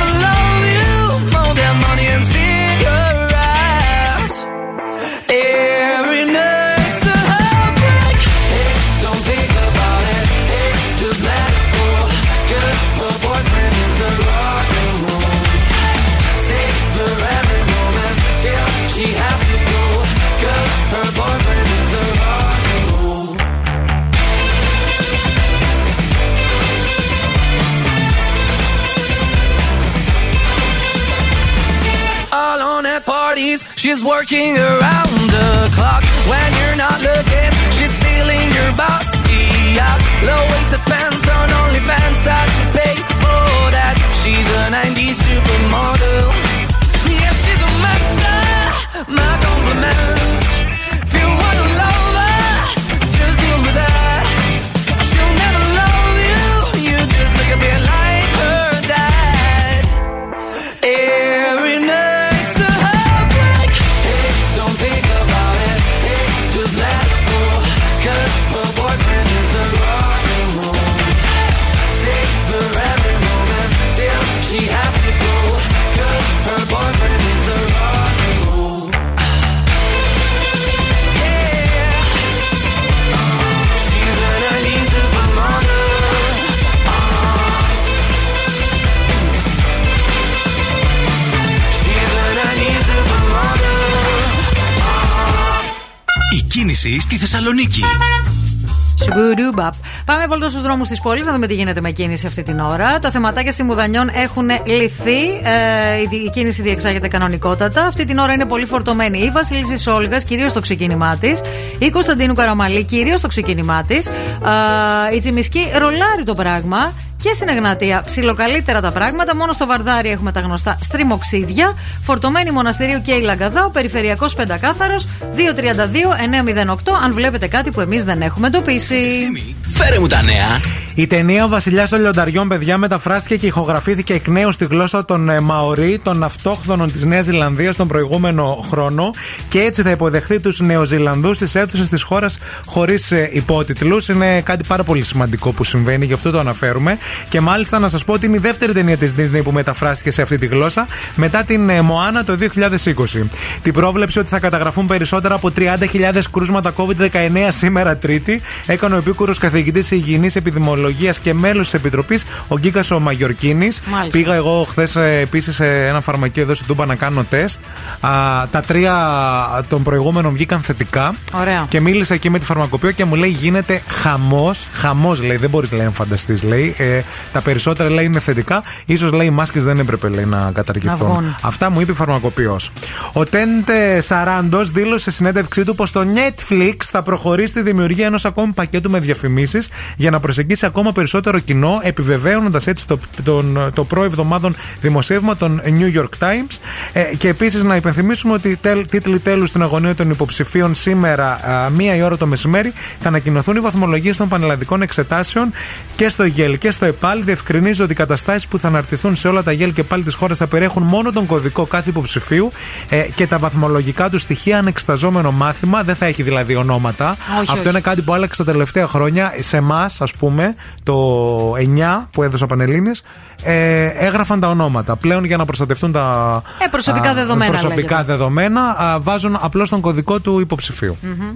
She's working around the clock when you're not looking. She's stealing your bossy out. Low waisted pants on OnlyFans. I'd pay for that. She's a 90s supermodel. Η κίνηση στη Θεσσαλονίκη. Σουγκουρούμπαπ. Πάμε βόλτα στους δρόμους της πόλης να δούμε τι γίνεται με κίνηση αυτή την ώρα. Τα θεματάκια στη Μουδανιών έχουν λυθεί. Ε, η, δι- η κίνηση διεξάγεται κανονικότατα. Αυτή την ώρα είναι πολύ φορτωμένη η Βασίλισσα Σόλγας, κυρίως στο ξεκίνημά της. Η Κωνσταντίνου Καραμαλή, κυρίως στο ξεκίνημά της. η Τσιμισκή ρολάρει το πράγμα. Και στην Εγνατία ψιλοκαλύτερα τα πράγματα. Μόνο στο Βαρδάρι έχουμε τα γνωστά στριμοξίδια. Φορτωμένη μοναστηρίου και η Λαγκαδά. Ο περιφερειακό πεντακάθαρο 232-908. Αν βλέπετε κάτι που εμείς δεν έχουμε εντοπίσει. Φέρε μου τα νέα. Η ταινία Ο Βασιλιάς των Λιονταριών, παιδιά, μεταφράστηκε και ηχογραφήθηκε εκ νέου στη γλώσσα των ε, Μαωρί, των αυτόχθονων της Νέας Ζηλανδίας τον προηγούμενο χρόνο. Και έτσι θα υποδεχθεί τους Νεοζηλανδούς στις αίθουσες της χώρας χωρίς υπότιτλους. Είναι κάτι πάρα πολύ σημαντικό που συμβαίνει, γι' αυτό το αναφέρουμε. Και μάλιστα να σας πω ότι είναι η δεύτερη ταινία της Disney που μεταφράστηκε σε αυτή τη γλώσσα μετά την ε, Μοάνα το 2020. Την πρόβλεψη ότι θα καταγραφούν περισσότερα από 30.000 κρούσματα COVID-19 σήμερα Τρίτη έκανε ο επίκουρος καθηγητής υγιεινής επιδημολογία Βαθμολογία και μέλο της Επιτροπής, ο Γκίκας ο Μαγιορκίνης. Μάλιστα. Πήγα εγώ χθες επίσης σε ένα φαρμακείο εδώ στην Τούμπα να κάνω τεστ. Α, τα τρία των προηγούμενων βγήκαν θετικά. Ωραία. Και μίλησα εκεί με τη φαρμακοποιό και μου λέει γίνεται χαμός. Χαμός λέει, δεν μπορείς λέει, να φανταστείς. Λέει. Ε, τα περισσότερα λέει είναι θετικά. σω λέει οι μάσκες δεν έπρεπε λέει, να Να καταργηθούν. βγουν. Αυτά μου είπε η φαρμακοποιός. Ο Τέντε Σαράντος δήλωσε σε συνέντευξή του πως το Netflix θα προχωρήσει στη δημιουργία ενός ακόμη πακέτου με διαφημίσεις για να προσεγγίσει ακόμα περισσότερο κοινό, επιβεβαίωνοντας έτσι το, τον, το προεβδομάδων δημοσίευμα των New York Times. Ε, και επίσης να υπενθυμίσουμε ότι τέλ, τίτλοι τέλους στην αγωνία των υποψηφίων σήμερα, α, μία η ώρα το μεσημέρι, θα ανακοινωθούν οι βαθμολογίες των πανελλαδικών εξετάσεων και στο ΓΕΛ και στο ΕΠΑΛ. Διευκρινίζει ότι οι καταστάσεις που θα αναρτηθούν σε όλα τα ΓΕΛ και πάλι της χώρας θα περιέχουν μόνο τον κωδικό κάθε υποψηφίου ε, και τα βαθμολογικά του στοιχεία ανεξεταζόμενο μάθημα. Δεν θα έχει δηλαδή ονόματα. Όχι, Αυτό όχι. είναι κάτι που άλλαξε τα τελευταία χρόνια. Σε εμάς, ας πούμε, το 9 που έδωσα Πανελίνε, ε, έγραφαν τα ονόματα. Πλέον για να προστατευτούν τα Ε, προσωπικά α, δεδομένα, προσωπικά λέγεται. δεδομένα α, βάζουν απλώς τον κωδικό του υποψηφίου. Μμμ.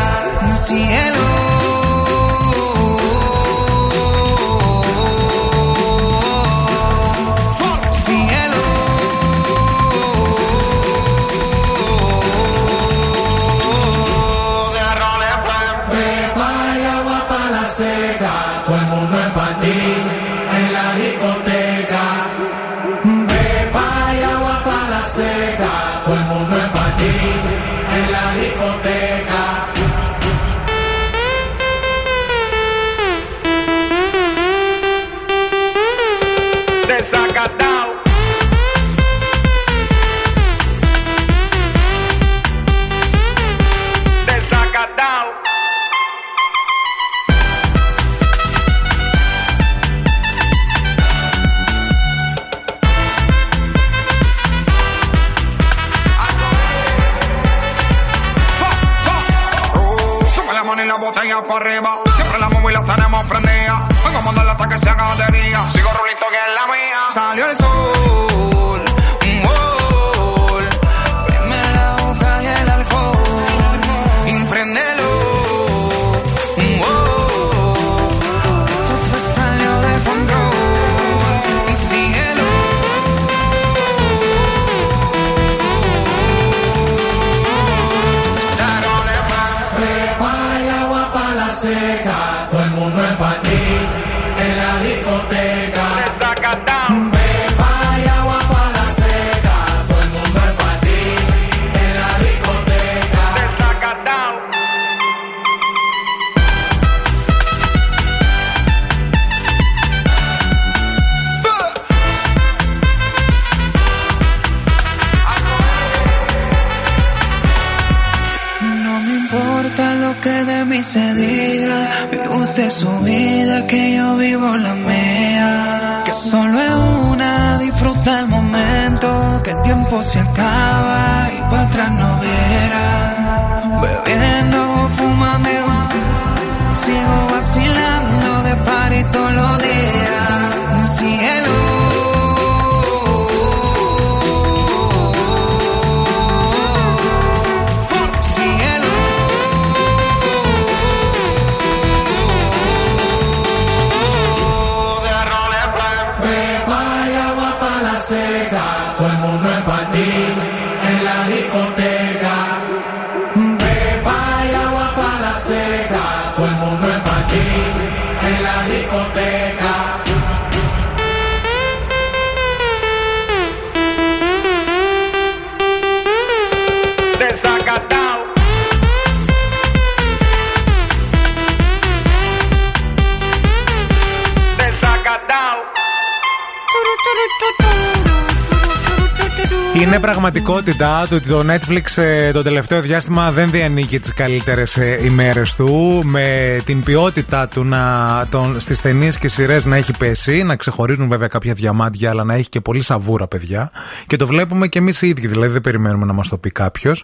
Πραγματικότητα το ότι το Netflix ε, το τελευταίο διάστημα δεν διανύκει τις καλύτερες ημέρες του. Με την ποιότητά του να, τον, στις ταινίες και σειρές να έχει πέσει, να ξεχωρίζουν βέβαια κάποια διαμάντια, αλλά να έχει και πολύ σαβούρα, παιδιά. Και το βλέπουμε και εμείς οι ίδιοι, δηλαδή δεν περιμένουμε να μας το πει κάποιος.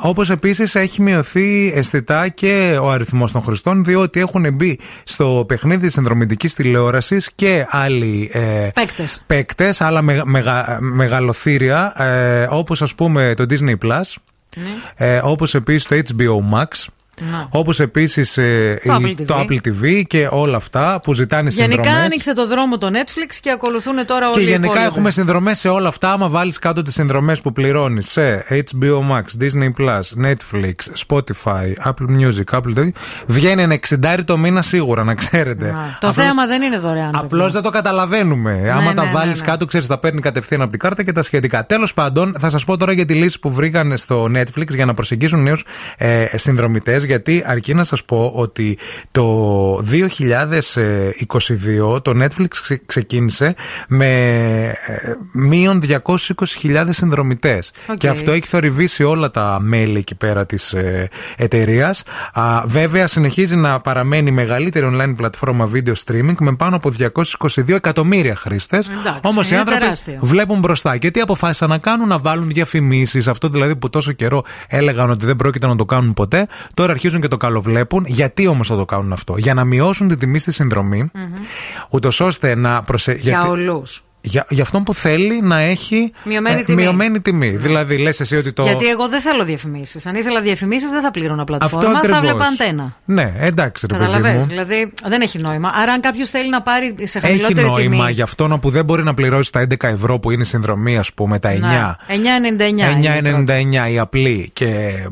Όπως επίσης έχει μειωθεί αισθητά και ο αριθμός των χρηστών, διότι έχουν μπει στο παιχνίδι τη συνδρομητικής τηλεόρασης και άλλοι ε, Παίκτες. παίκτες, άλλα μεγα, μεγα- μεγαλοθύρια, ε, όπως ας πούμε το Disney Plus, ε, όπως επίσης το HBO Max. Όπως επίσης Το Apple TV. το Apple TV και όλα αυτά που ζητάνε Γενικά συνδρομές. άνοιξε το δρόμο το Netflix και ακολουθούν τώρα όλοι Και οι γενικά υπόλοιποι. έχουμε συνδρομές σε όλα αυτά. Άμα βάλεις κάτω τις συνδρομές που πληρώνεις σε HBO Max, Disney Plus, Netflix, Spotify, Apple Music, Apple TV, βγαίνει ένα 60 το μήνα σίγουρα, να ξέρετε. Το θέμα δεν είναι δωρεάν. Απλώς δεν το καταλαβαίνουμε. Άμα ναι, τα ναι, βάλεις ναι. κάτω, ξέρεις, τα παίρνει κατευθείαν από την κάρτα και τα σχετικά. Τέλος πάντων, θα σας πω τώρα για τη λύση που βρήκαν στο Netflix για να προσεγγίσουν νέους ε, συνδρομητές. Γιατί αρκεί να σας πω ότι το 2022 το Netflix ξε- ξεκίνησε με ε, μείον 220.000 συνδρομητές. Οκ. Και αυτό έχει θορυβήσει όλα τα μέλη εκεί πέρα της ε, εταιρείας. Βέβαια, συνεχίζει να παραμένει η μεγαλύτερη online πλατφόρμα video streaming με πάνω από 222 εκατομμύρια χρήστες. Εντάξει, Όμως οι είναι άνθρωποι τεράστιο. βλέπουν μπροστά. Και τι αποφάσισαν να κάνουν, να βάλουν διαφημίσεις. Αυτό δηλαδή που τόσο καιρό έλεγαν ότι δεν πρόκειται να το κάνουν ποτέ. Τώρα αρχίζουν και το καλοβλέπουν. Γιατί όμως θα το κάνουν αυτό, Για να μειώσουν την τιμή στη συνδρομή, ούτως ώστε να προσε... Για γιατί- όλους. Για, για αυτόν που θέλει να έχει Μειωμένη ε, τιμή. μειωμένη τιμή. Δηλαδή, λες εσύ ότι το. Γιατί εγώ δεν θέλω διαφημίσεις. Αν ήθελα διαφημίσεις, δεν θα πλήρωνα Αυτό πλατφόρμα, θα ακριβώς. βλέπα αντένα. Ναι, εντάξει, ρε παιδί Καταλαβες, μου. Δηλαδή δεν έχει νόημα. Άρα, αν κάποιος θέλει να πάρει σε Έχει χαμηλότερη νόημα τιμή. για αυτόν που δεν μπορεί να πληρώσει τα 11 ευρώ που είναι η συνδρομή, ας πούμε, τα 9. Ναι, 9,99. 9,99 η απλή και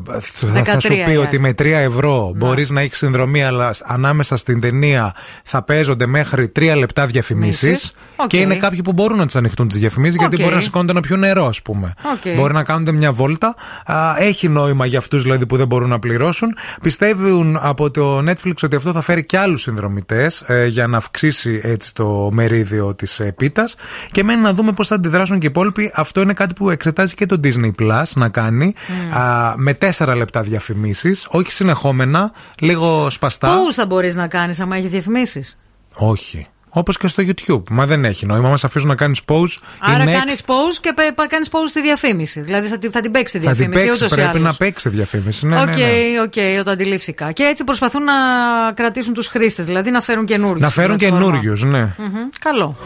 θα, θα σου 13 πει η ότι με 3 ευρώ μπορείς να έχεις συνδρομή αλλά ανάμεσα στην ταινία θα παίζονται μέχρι 3 λεπτά διαφημίσεις Μίσεις. Οκ. και είναι κάποιοι που μπορούν να τις ανεχτούν τις διαφημίσεις γιατί Οκ. μπορεί να σηκώνονται να πιούν νερό ας πούμε. Οκ. μπορεί να κάνουν μια βόλτα. Α, έχει νόημα για αυτούς δηλαδή που δεν μπορούν να πληρώσουν. Πιστεύουν από το Netflix ότι αυτό θα φέρει και άλλους συνδρομητές ε, για να αυξήσει έτσι το μερίδιο της ε, πίτας και μένει να δούμε πώς θα αντιδράσουν και οι υπόλοιποι. Αυτό είναι κάτι που εξετάζει και το Disney Plus να κάνει α, με 4 λεπτά διαφημίσεις. Όχι συνεχόμενα λίγο σπαστά. Pause θα μπορείς να κάνεις άμα έχει διαφημίσεις; όχι Όπως και στο YouTube. Μα δεν έχει νόημα. Μα αφήσουν να κάνεις pause. Άρα η next κάνει pause και κάνεις pause στη διαφήμιση. Δηλαδή θα, τη- θα την παίξει τη θα την διαφήμιση παίξει. ούτως ή Πρέπει άλλως. να παίξει διαφήμιση. Ναι, Οκ, ναι, ναι. οκ, το αντιλήφθηκα. Και έτσι προσπαθούν να κρατήσουν τους χρήστες, δηλαδή να φέρουν καινούριους. Να φέρουν καινούριους, ναι. Καλό.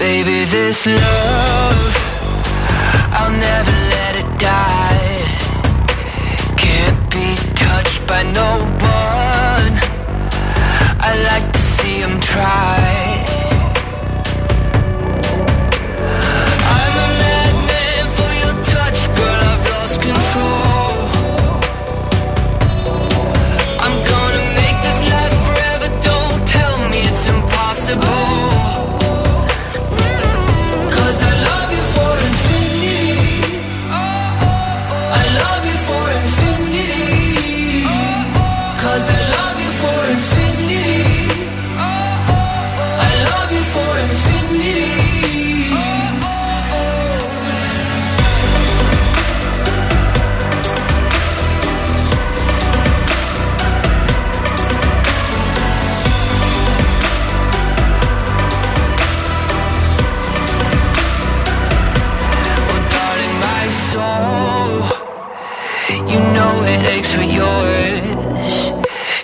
Baby, this love, I'll never let it die. Can't be touched by no one. I like to see him try.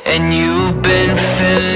And you've been filling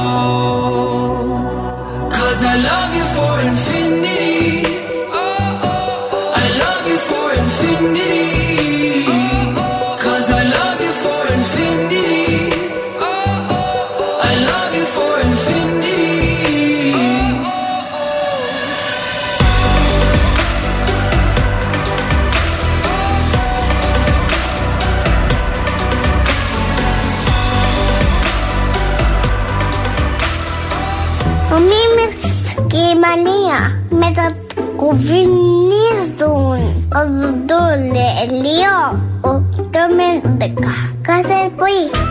Cause I love you for infinity. Oh, oh, oh. I love you for infinity. Και η Μανία μετακουβινίζουν ο Δοντολελίο ο το μέντεκα κάθε πρωί.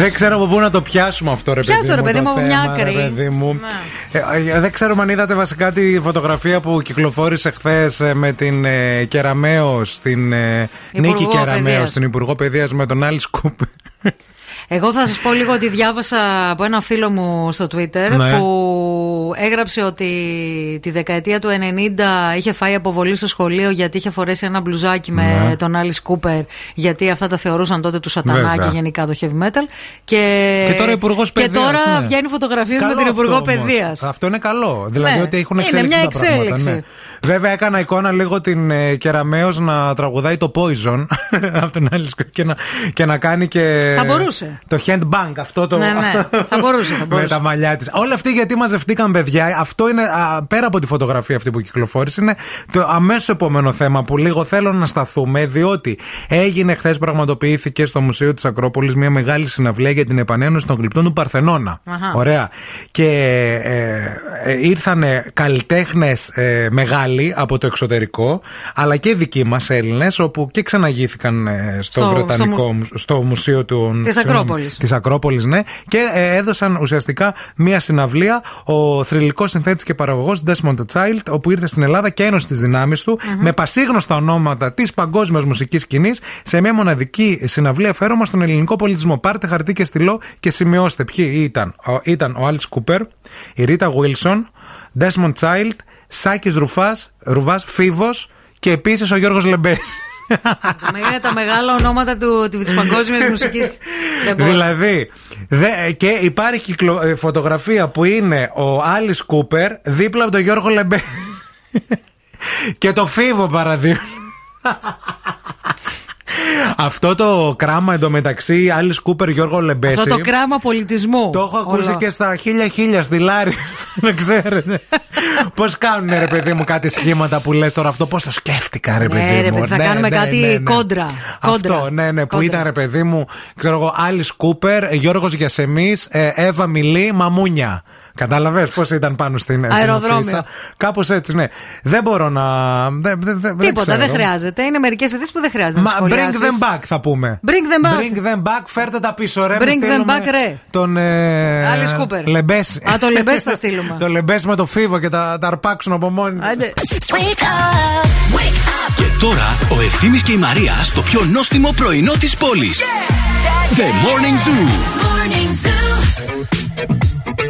Δεν ξέρω από πού να το πιάσουμε αυτό, ρε Πιάσ' παιδί το, ρε μου. παιδί μου, από μια θέμα, άκρη. ρε παιδί μου. Ναι. Ε, ε, δεν ξέρω αν είδατε βασικά τη φωτογραφία που κυκλοφόρησε χθες με την ε, Κεραμαίο, την ε, Υπουργό Νίκη Κεραμαίο, Παιδείας. την Υπουργό Παιδείας με τον Άλλη Σκούπ. Εγώ θα σας πω λίγο ότι διάβασα από ένα φίλο μου στο Twitter Ναι. που έγραψε ότι τη δεκαετία του 90 είχε φάει αποβολή στο σχολείο γιατί είχε φορέσει ένα μπλουζάκι με Ναι. τον Άλλη Κούπερ. Γιατί αυτά τα θεωρούσαν τότε του σατανά Βέβαια. και γενικά το heavy metal. Και, Και τώρα Υπουργός Και Παιδείας, τώρα ναι. βγαίνει φωτογραφίες με Καλό την Υπουργό αυτό όμως. Παιδείας. Αυτό είναι καλό. Δηλαδή Ναι. ότι έχουν Είναι εξέλιξη μια τα πράγματα, εξέλιξη. ναι. Βέβαια έκανα εικόνα λίγο την ε, Κεραμαίο να τραγουδάει το Poison από τον Άλλη Σκούπ και να, και να κάνει και. Θα μπορούσε. Το handbang αυτό το. Ναι, ναι. Θα μπορούσε, θα με μπορούσε. τα μαλλιά της. Όλα αυτοί γιατί μαζευτήκαν, παιδιά, αυτό είναι α, πέρα από τη φωτογραφία αυτή που κυκλοφόρησε, είναι το αμέσως επόμενο θέμα που λίγο θέλω να σταθούμε, διότι έγινε χθες, πραγματοποιήθηκε στο Μουσείο της Ακρόπολης μια μεγάλη συναυλία για την επανένωση των γλυπτών του Παρθενώνα. Αχα. Ωραία. Και ε, ε, ήρθαν καλλιτέχνες ε, μεγάλοι από το εξωτερικό, αλλά και δικοί μας Έλληνες, όπου και ξαναγήθηκαν ε, στο, Στο- Βρετανικό, στο μου- μου- στο Μουσείο του. Της συγγνώμη, Ακρόπολης. Της Ακρόπολης, ναι. Και ε, έδωσαν ουσιαστικά μία συναυλία ο θρηλυκός συνθέτης και παραγωγός Desmond Child, όπου ήρθε στην Ελλάδα και ένωσε τις δυνάμεις του με πασίγνωστα ονόματα της παγκόσμιας μουσικής σκηνής σε μια μοναδική συναυλία αφαίρεμα στον ελληνικό πολιτισμό. Πάρτε χαρτί και στυλό και σημειώστε ποιοι ήταν. Ο, ήταν ο Άλτς Κούπερ, η Ρίτα Βίλσον, Desmond Child, Σάκης Ρουφάς, Ρουβάς, Φίβος και επίσης ο Γιώργος Λεμπέ. Είναι τα μεγάλα ονόματα του, της παγκόσμιας μουσικής. Δεν μπορώ. Δηλαδή, δε, και υπάρχει κυκλο- ε, φωτογραφία που είναι ο Άλλη Κούπερ δίπλα από τον Γιώργο Λεμπέ. και το φίβο παραδείγμα. Αυτό το κράμα εντωμεταξύ Άλλη Κούπερ Γιώργο Λεμπέση. Αυτό το κράμα πολιτισμού. Το έχω ακούσει Όλο. και στα χίλια χίλια στη Λάρη. Να ξέρετε. Πώς κάνουν, ρε παιδί μου, κάτι σχήματα που λες τώρα αυτό, πώς το σκέφτηκα, ρε παιδί Ναι, ρε μου. παιδί, θα κάνουμε κάτι κόντρα. Κόντρα. Αυτό, ναι, ναι, που Κόντρα. ήταν, ρε παιδί μου, ξέρω εγώ, Άλλη Κούπερ, Γιώργος Γιασεμί, Εύα Μιλή, Μαμούνια. Κατάλαβες πώς ήταν πάνω στην στην Αεροδρόμιο. αφίσα; Κάπως έτσι, ναι. Δεν μπορώ να. Δεν, δεν, δεν Τίποτα, δεν ξέρω. χρειάζεται. Είναι μερικές ειδήσεις που δεν χρειάζεται Μα να bring σχολιάσεις. them back θα πούμε. Bring them back. Bring them back, φέρτε τα πίσω, ρε. Bring μη them στείλουμε back, ρε. Τον. Ε, Alice Cooper. Λεμπέση. Α, το Λεμπέση θα στείλουμε. το λεμπέση με το φίβο και τα, τα αρπάξουν από μόνοι του. Άντε. Και τώρα ο Ευθύμης και η Μαρία στο πιο νόστιμο πρωινό της πόλης. The Morning Zoo. I was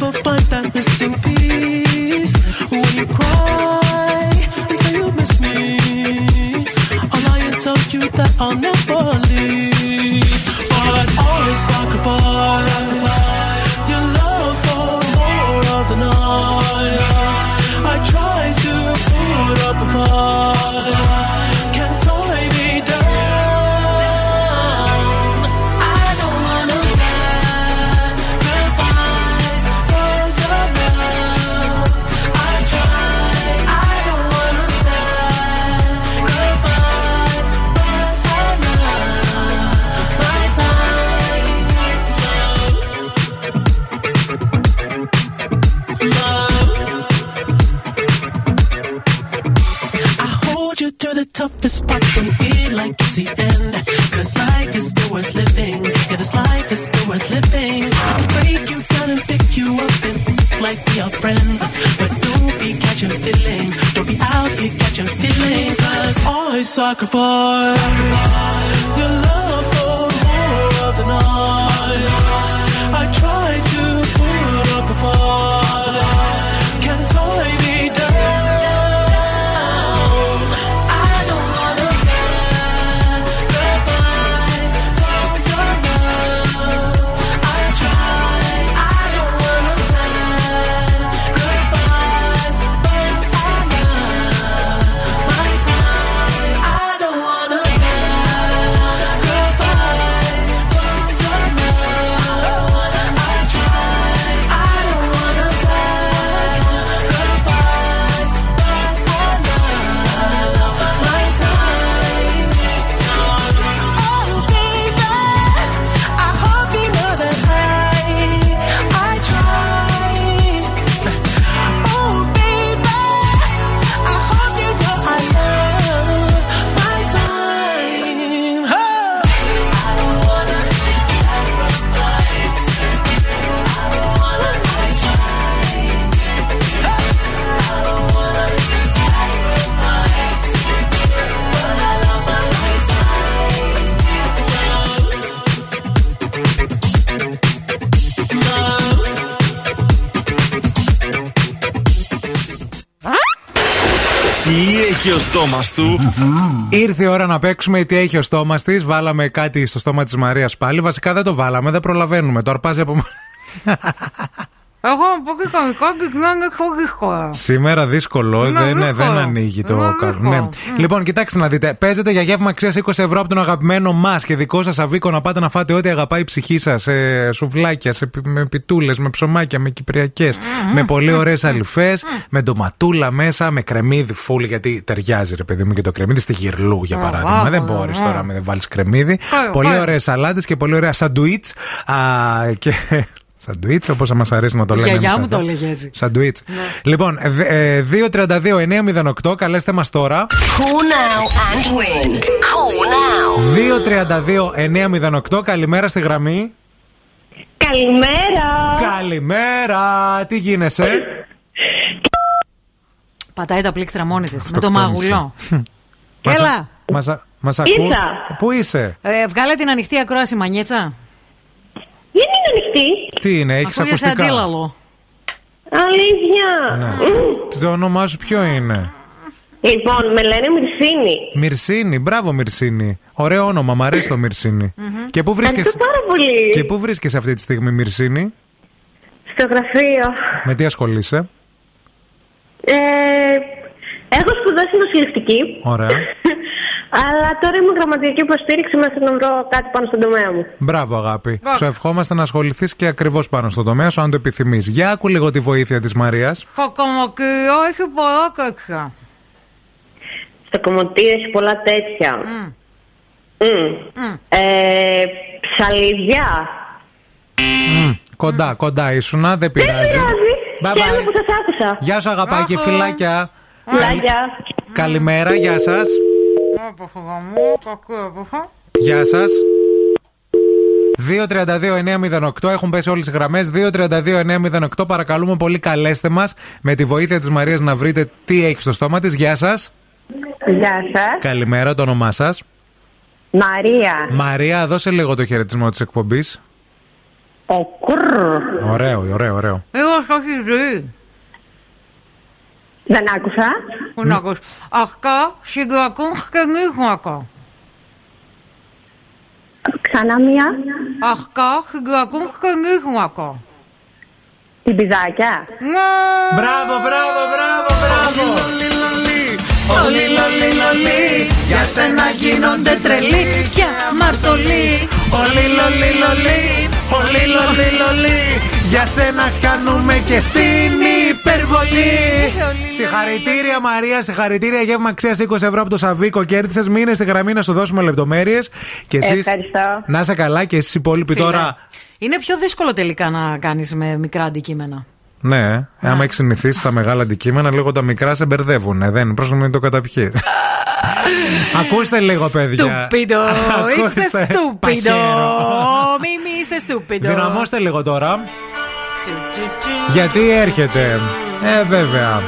never find that missing piece. When you cry and say you miss me, you that I'll never leave. But always sacrifice toughest parts you feel like it's the end. Cause life is still worth living. Yeah, this life is still worth living. I can break you down and pick you up and like we are friends. But don't be catching feelings. Don't be out here catching feelings. Cause I sacrifice your love for more the night. Στόμα του. Ήρθε η ώρα να παίξουμε τι έχει ο στόμας της. Βάλαμε κάτι στο στόμα της Μαρίας πάλι. Βασικά δεν το βάλαμε, δεν προλαβαίνουμε. Το αρπάζει από. Εγώ πω και κομικό και να είναι χωρικό. Σήμερα δύσκολο, Ναι, δεν, δύσκολο. δεν ανοίγει το Ναι, κα- δύσκολο. Ναι. Μμ. Λοιπόν, κοιτάξτε να δείτε. Παίζετε για γεύμα αξίας 20 ευρώ από τον αγαπημένο μας και δικό σας αβίκο να πάτε να φάτε ό,τι αγαπάει η ψυχή σας. Σε σουβλάκια, σε, πι- με πιτούλες, με ψωμάκια, με κυπριακές. Με πολύ ωραίες αλυφές, με ντοματούλα μέσα, με κρεμμύδι φουλ γιατί ταιριάζει ρε παιδί μου και το κρεμμύδι στη γυρλού για Α, παράδειγμα. α, δεν α, μπορείς α. τώρα να δεν βάλεις κρεμμύδι. Πάει, Πολύ πάει. ωραίες σαλάτες και πολύ ωραία σαντουίτς. Και. Σαντουίτς, όπως μας αρέσει να το Η λέμε. γιαγιά εμείς μου εδώ. το έλεγε έτσι. Σαντουίτς. Λοιπόν, ε, ε, 232-908, καλέστε μας τώρα. Call now and win. Call now. 232-908, καλημέρα στη γραμμή. Καλημέρα. Καλημέρα, τι γίνεσαι; Πατάει τα πλήκτρα μόνη της. Με το Αυτοκτόνησε. μαγουλό. Μας- Έλα. Μας, μας ακού. Ήρθα. Πού είσαι, Ε, βγάλε την ανοιχτή ακρόαση, Μανιέτσα. Δεν είναι ανοιχτή; τι είναι, έχεις Ακούγεσαι ακουστικά; αντίλαλο. Αλήθεια. Ναι. Το όνομά σου ποιο είναι; Λοιπόν, με λένε Μυρσίνη. Μυρσίνη, μπράβο Μυρσίνη. Ωραίο όνομα, μ' αρέσει το Μυρσίνη. Και πού βρίσκεσαι; Ευχαριστώ πάρα πολύ. Και πού βρίσκεσαι αυτή τη στιγμή, Μυρσίνη; Στο γραφείο. Με τι ασχολείσαι; Ε, έχω σπουδάσει νοσηλευτική. Ωραία. Αλλά τώρα είμαι γραμματική υποστήριξη μέχρι να βρω κάτι πάνω στον τομέα μου. Μπράβο, αγάπη. Σου ευχόμαστε να ασχοληθείς και ακριβώς πάνω στο τομέα σου, αν το επιθυμείς. Για άκου λίγο τη βοήθεια της Μαρίας. Κοκομοκυριό έχει πολλά τέτοια. Στο κομμωτήριο έχει πολλά τέτοια. Μμ. Ε, ψαλίδια. Κοντά, κοντά ήσουνα, δεν πειράζει. Πειράζει. Bye bye. Χαίρομαι που σας άκουσα. Γεια σου, αγαπάκι, Αχα. φιλάκια. Φιλάκια. Καλημέρα, γεια σας. Άπαχα γαμό, κακό άπαχα. Γεια σα. 232-908 έχουν πέσει όλες οι γραμμές. 232-908 παρακαλούμε πολύ καλέστε μας με τη βοήθεια της Μαρίας να βρείτε τι έχει στο στόμα της. Γεια σας. Γεια σας. Καλημέρα, το όνομά σας. Μαρία. Μαρία, δώσε λίγο το χαιρετισμό της εκπομπής. Ο κουρ. Ωραίο, ωραίο, ωραίο. Εγώ όχι ζωή. Δεν άκουσα. Πού να ακούς. Αυτά συγκρακούν και νύχματα. Ξανά μία. Αυτά συγκρακούν και νύχματα. Την πιδάκια. Μπράβο, μπράβο, μπράβο, μπράβο. Όλοι λολί λολί Για σένα γίνονται τρελοί και αμαρτωλοί Όλοι λολί λολί Όλοι λολί λολί Για σένα κάνουμε και στην υπερβολή Συγχαρητήρια Μαρία, συγχαρητήρια γεύμα αξία 20 ευρώ από το Σαββίκο κέρδισε. Μείνε στη γραμμή να σου δώσουμε λεπτομέρειες. Και εσείς Ευχαριστώ. να είσαι καλά και εσείς οι υπόλοιποι Φίλε. τώρα. Είναι πιο δύσκολο τελικά να κάνεις με μικρά αντικείμενα Ναι, άμα έχεις συνηθίσει τα μεγάλα αντικείμενα, λίγο τα μικρά σε μπερδεύουν. Ε, δεν πρόσεχε να μην το καταπιείς. Ακούστε λίγο, παιδιά. Στούπιντο, είσαι Ακούστε, στούπιντο παχαίρο. Μη μη είσαι στούπιντο Δυναμώστε λίγο τώρα. Γιατί έρχεται. Ε, βέβαια.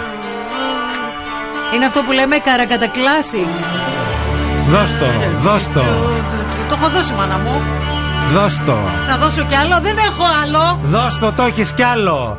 Είναι αυτό που λέμε καρακατακλάση Δώσ' το, δώσ' το, Το έχω δώσει μάνα μου δώσ' το. Να δώσω κι άλλο, δεν έχω άλλο Δώσ' το, το έχεις κι άλλο.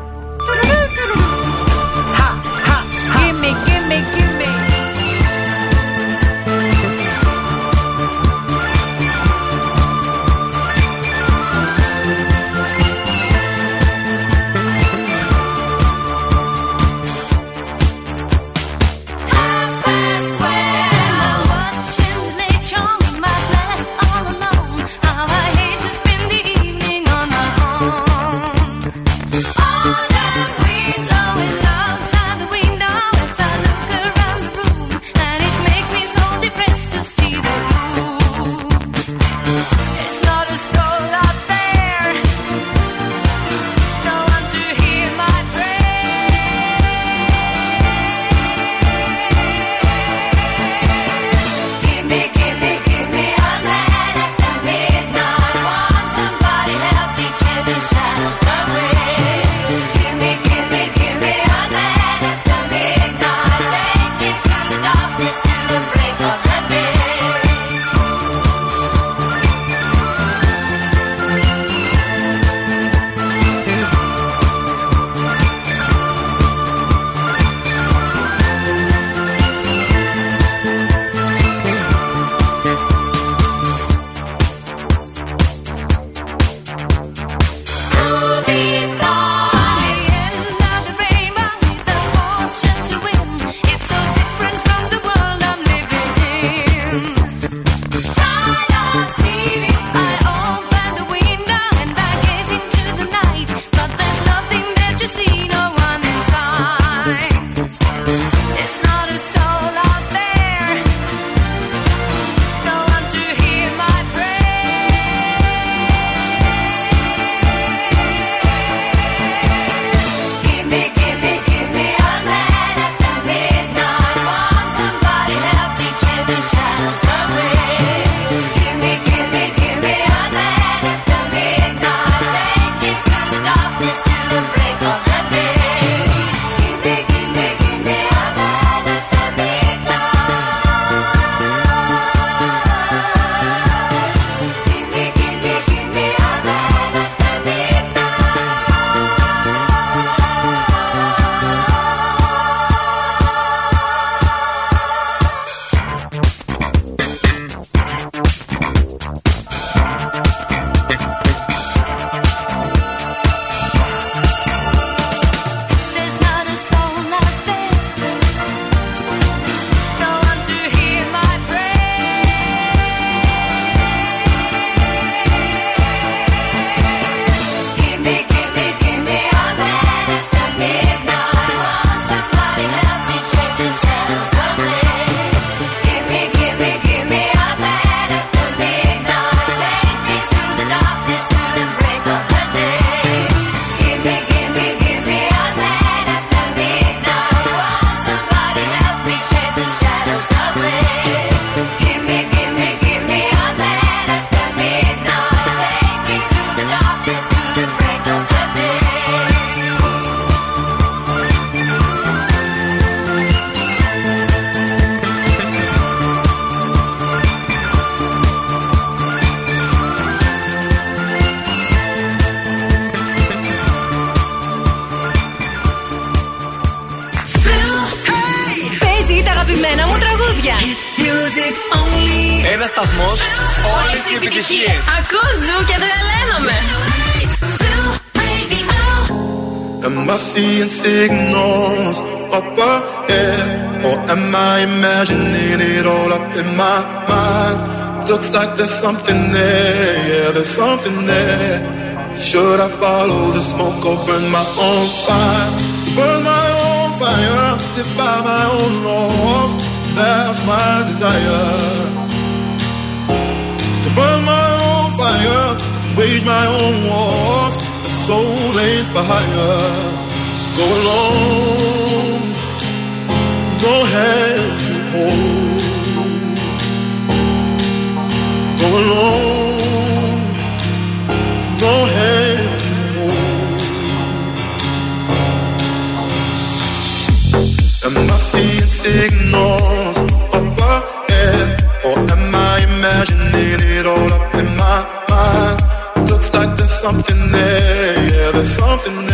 the smoke or burn my own fire. To burn my own fire, live by my own laws. That's my desire. To burn my own fire, wage my own wars. The soul ain't fire. Go alone, Go hand to hold. Go alone, Go hand. signals up ahead? Or am I imagining it all up in my mind? Looks like there's something there, yeah, there's something there.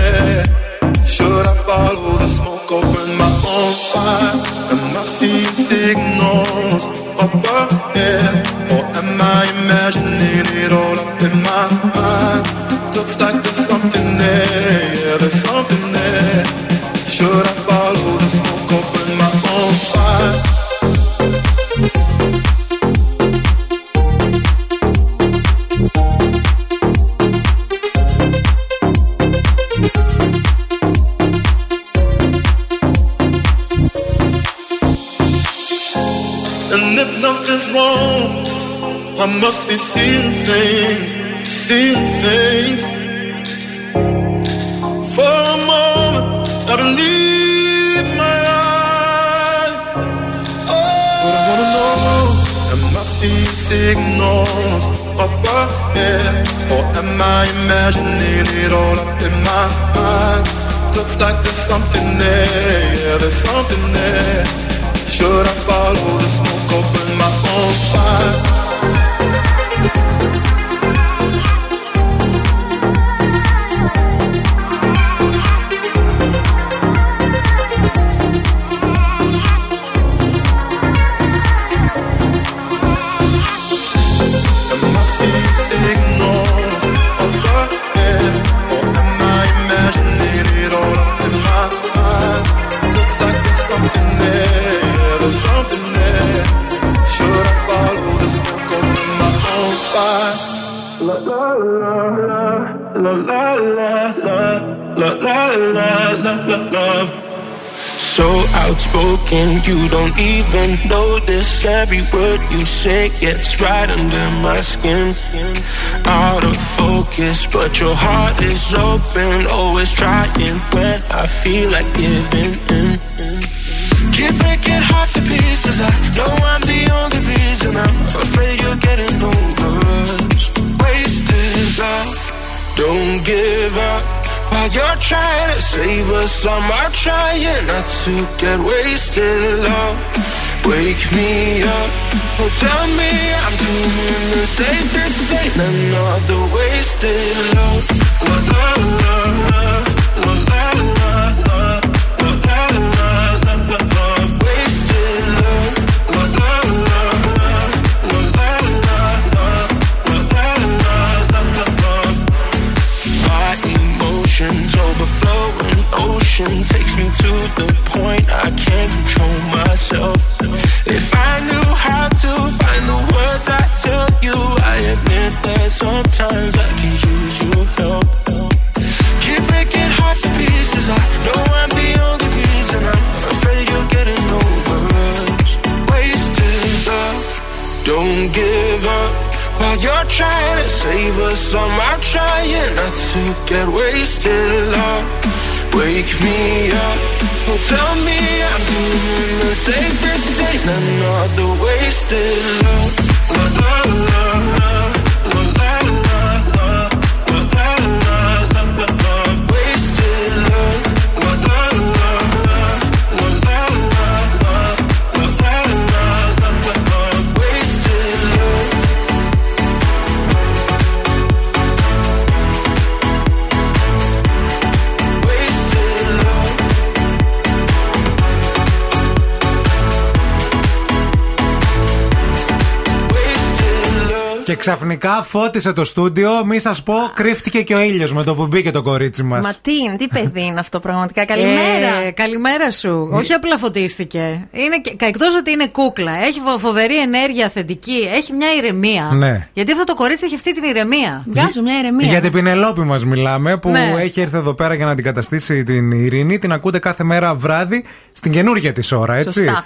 Και ξαφνικά φώτισε το στούντιο. Μη σας πω, κρύφτηκε και ο ήλιος με το που μπήκε το κορίτσι μας. Μα τι είναι, τι παιδί είναι αυτό πραγματικά. Καλημέρα. Ε, καλημέρα σου. Όχι απλά φωτίστηκε. Είναι, εκτός ότι είναι κούκλα, έχει φο- φοβερή ενέργεια θετική, έχει μια ηρεμία. Ναι. Γιατί αυτό το κορίτσι έχει αυτή την ηρεμία. Βγάζω μια ηρεμία. Για την Πινελόπη μας μιλάμε, που Ναι. έχει έρθει εδώ πέρα για να αντικαταστήσει την Ειρήνη. Την ακούτε κάθε μέρα βράδυ στην καινούργια της ώρα, έτσι. Σωστά.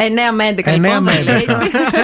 9 με 11 9 λοιπόν. με θα λέει. 11.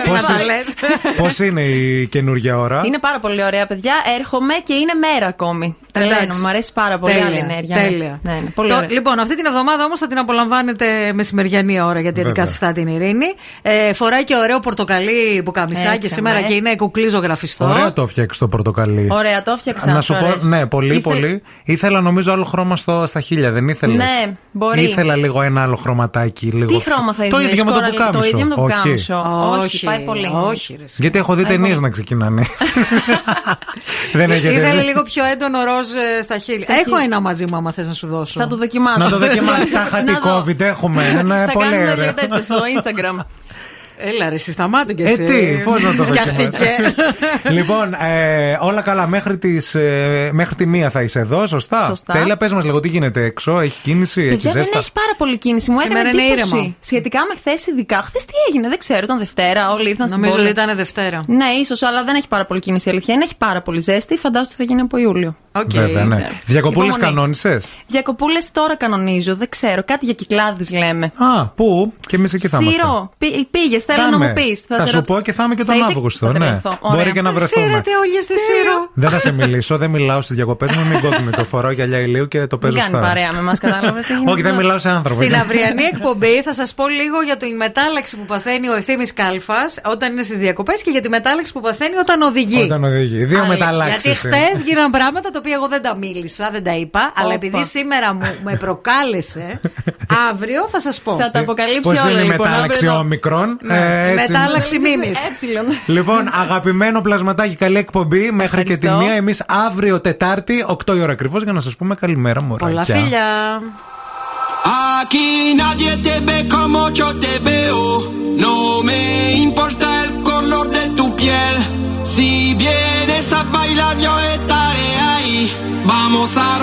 Πώς Να τα είναι; λες. Πώς είναι η καινούργια ώρα; Είναι πάρα πολύ ωραία, παιδιά. Έρχομαι και είναι μέρα ακόμη. Τρελαίνω, Εντάξει. μου αρέσει πάρα πολύ Τέλεια, άλλη ενέργεια. ναι. Τέλεια. Ναι, ναι, πολύ Το- ωραία. λοιπόν, αυτή την εβδομάδα όμως θα την απολαμβάνετε μεσημεριανή ώρα γιατί Βέβαια. αντικαθιστά την Ειρήνη. Ε, φοράει και ωραίο πορτοκαλί που καμισάκι Έτσι, σήμερα αμέ. και είναι κουκλί ζωγραφιστό. Ωραία το φτιάξει το πορτοκαλί. Ωραία, το έφτιαξα. Να σου πω, αρέσει. ναι, πολύ, Ήθε- πολύ. Ήθελα νομίζω άλλο χρώμα στο, στα χίλια, δεν ήθελες; Ναι, μπορεί. Ήθελα λίγο ένα άλλο χρωματάκι. Λίγο... Τι χρώμα θα Το ήθελες, ίδιο με το κόρα- πουκάμισο. Το ίδιο με το Όχι. πουκάμισο. Όχι, πάει πολύ. Όχι, ρε. Γιατί έχω δει Πάει ταινίες πολύ. να ξεκινάνε. δεν έχετε Ήθελε δει. λίγο πιο έντονο ροζ ε, στα χείλη. Στα Έχω χείλη. ένα μαζί μου, άμα θες να σου δώσω. Θα το δοκιμάσω. Να το δοκιμάσεις. Τα Να χατή δω. COVID έχουμε. Ένα Θα πολύ κάνουμε ωραίο. λίγο τέτοιο στο Instagram. Έλα, ρε, εσύ σταμάτα και Ε, εσύ. τι, πώς να το Σκιάχτηκε. δοκιμάσει. λοιπόν, ε, όλα καλά. Μέχρι, τις, ε, μέχρι τη μία θα είσαι εδώ, σωστά; Σωστά. Τέλεια, πες μας λίγο τι γίνεται έξω; Έχει κίνηση, έχεις Παιδιά δεν ζέστα; έχει πάρα πολύ κίνηση. Μου Σήμερα έκανε είναι εντύπωση. ήρεμα. Σχετικά με χθες, ειδικά. Χθες τι έγινε, δεν ξέρω. Ήταν Δευτέρα, όλοι ήρθαν στην Νομίζω πόλη. ότι ήταν Δευτέρα. Ναι, ίσως, αλλά δεν έχει πάρα πολύ κίνηση η αλήθεια. είναι. Έχει πάρα πολύ ζέστη. Φαντάζομαι ότι θα γίνει από Ιούλιο. Οκ. Βέβαια, ναι. Διακοπούλες Υπομονή. κανόνισες; Διακοπούλες τώρα κανονίζω, δεν ξέρω. Κάτι για Κυκλάδες λέμε. Α, πού; Και εμείς εκεί θα είμαστε. Σύρο, πήγες, θέλω Θα να είμαι. μου πεις. Θα σου πω και θα είμαι και τον Αύγουστο, ναι. Μπορεί και να βρεθούμε. Σύρετε όλοι στη Σύρο. Δεν θα σε μιλήσω, δεν μιλάω στις διακοπές μου. Μην κόκκινε το φοράω γυαλιά ηλίου και το Δεν παίζω κάνει στα. παρέα με εμά, κατάλαβες. Όχι, δεν μιλάω σε άνθρωπο. Στην αυριανή εκπομπή θα σας πω λίγο για την μετάλλαξη που παθαίνει ο ευθύνη Κάλφα όταν είναι στις διακοπές και για τη μετάλλαξη που παθαίνει όταν οδηγεί. Όταν οδηγεί. Δύο Αλήθεια. μεταλλάξεις. Γιατί χτε γίναν πράγματα τα οποία εγώ δεν τα μίλησα, δεν τα είπα, αλλά επειδή σήμερα μου με προκάλεσε, αύριο θα σας πω. Θα τα αποκαλύψει Πώς όλα είναι η λοιπόν. μετάλλαξη αύριο το- όμικρον; Ναι, ε, έτσι. μετάλλαξη μίμης. Έψιλον. Λοιπόν, αγαπημένο πλασματάκι, καλή εκπομπή. Μέχρι και τη Ευχαριστώ. μία. Εμείς αύριο Τετάρτη, 8 η ώρα ακριβώς, για να σας πούμε καλημέρα, μωράκια. Πολλά φίλια. Aquí nadie te ve como yo te veo. No me importa Vamos a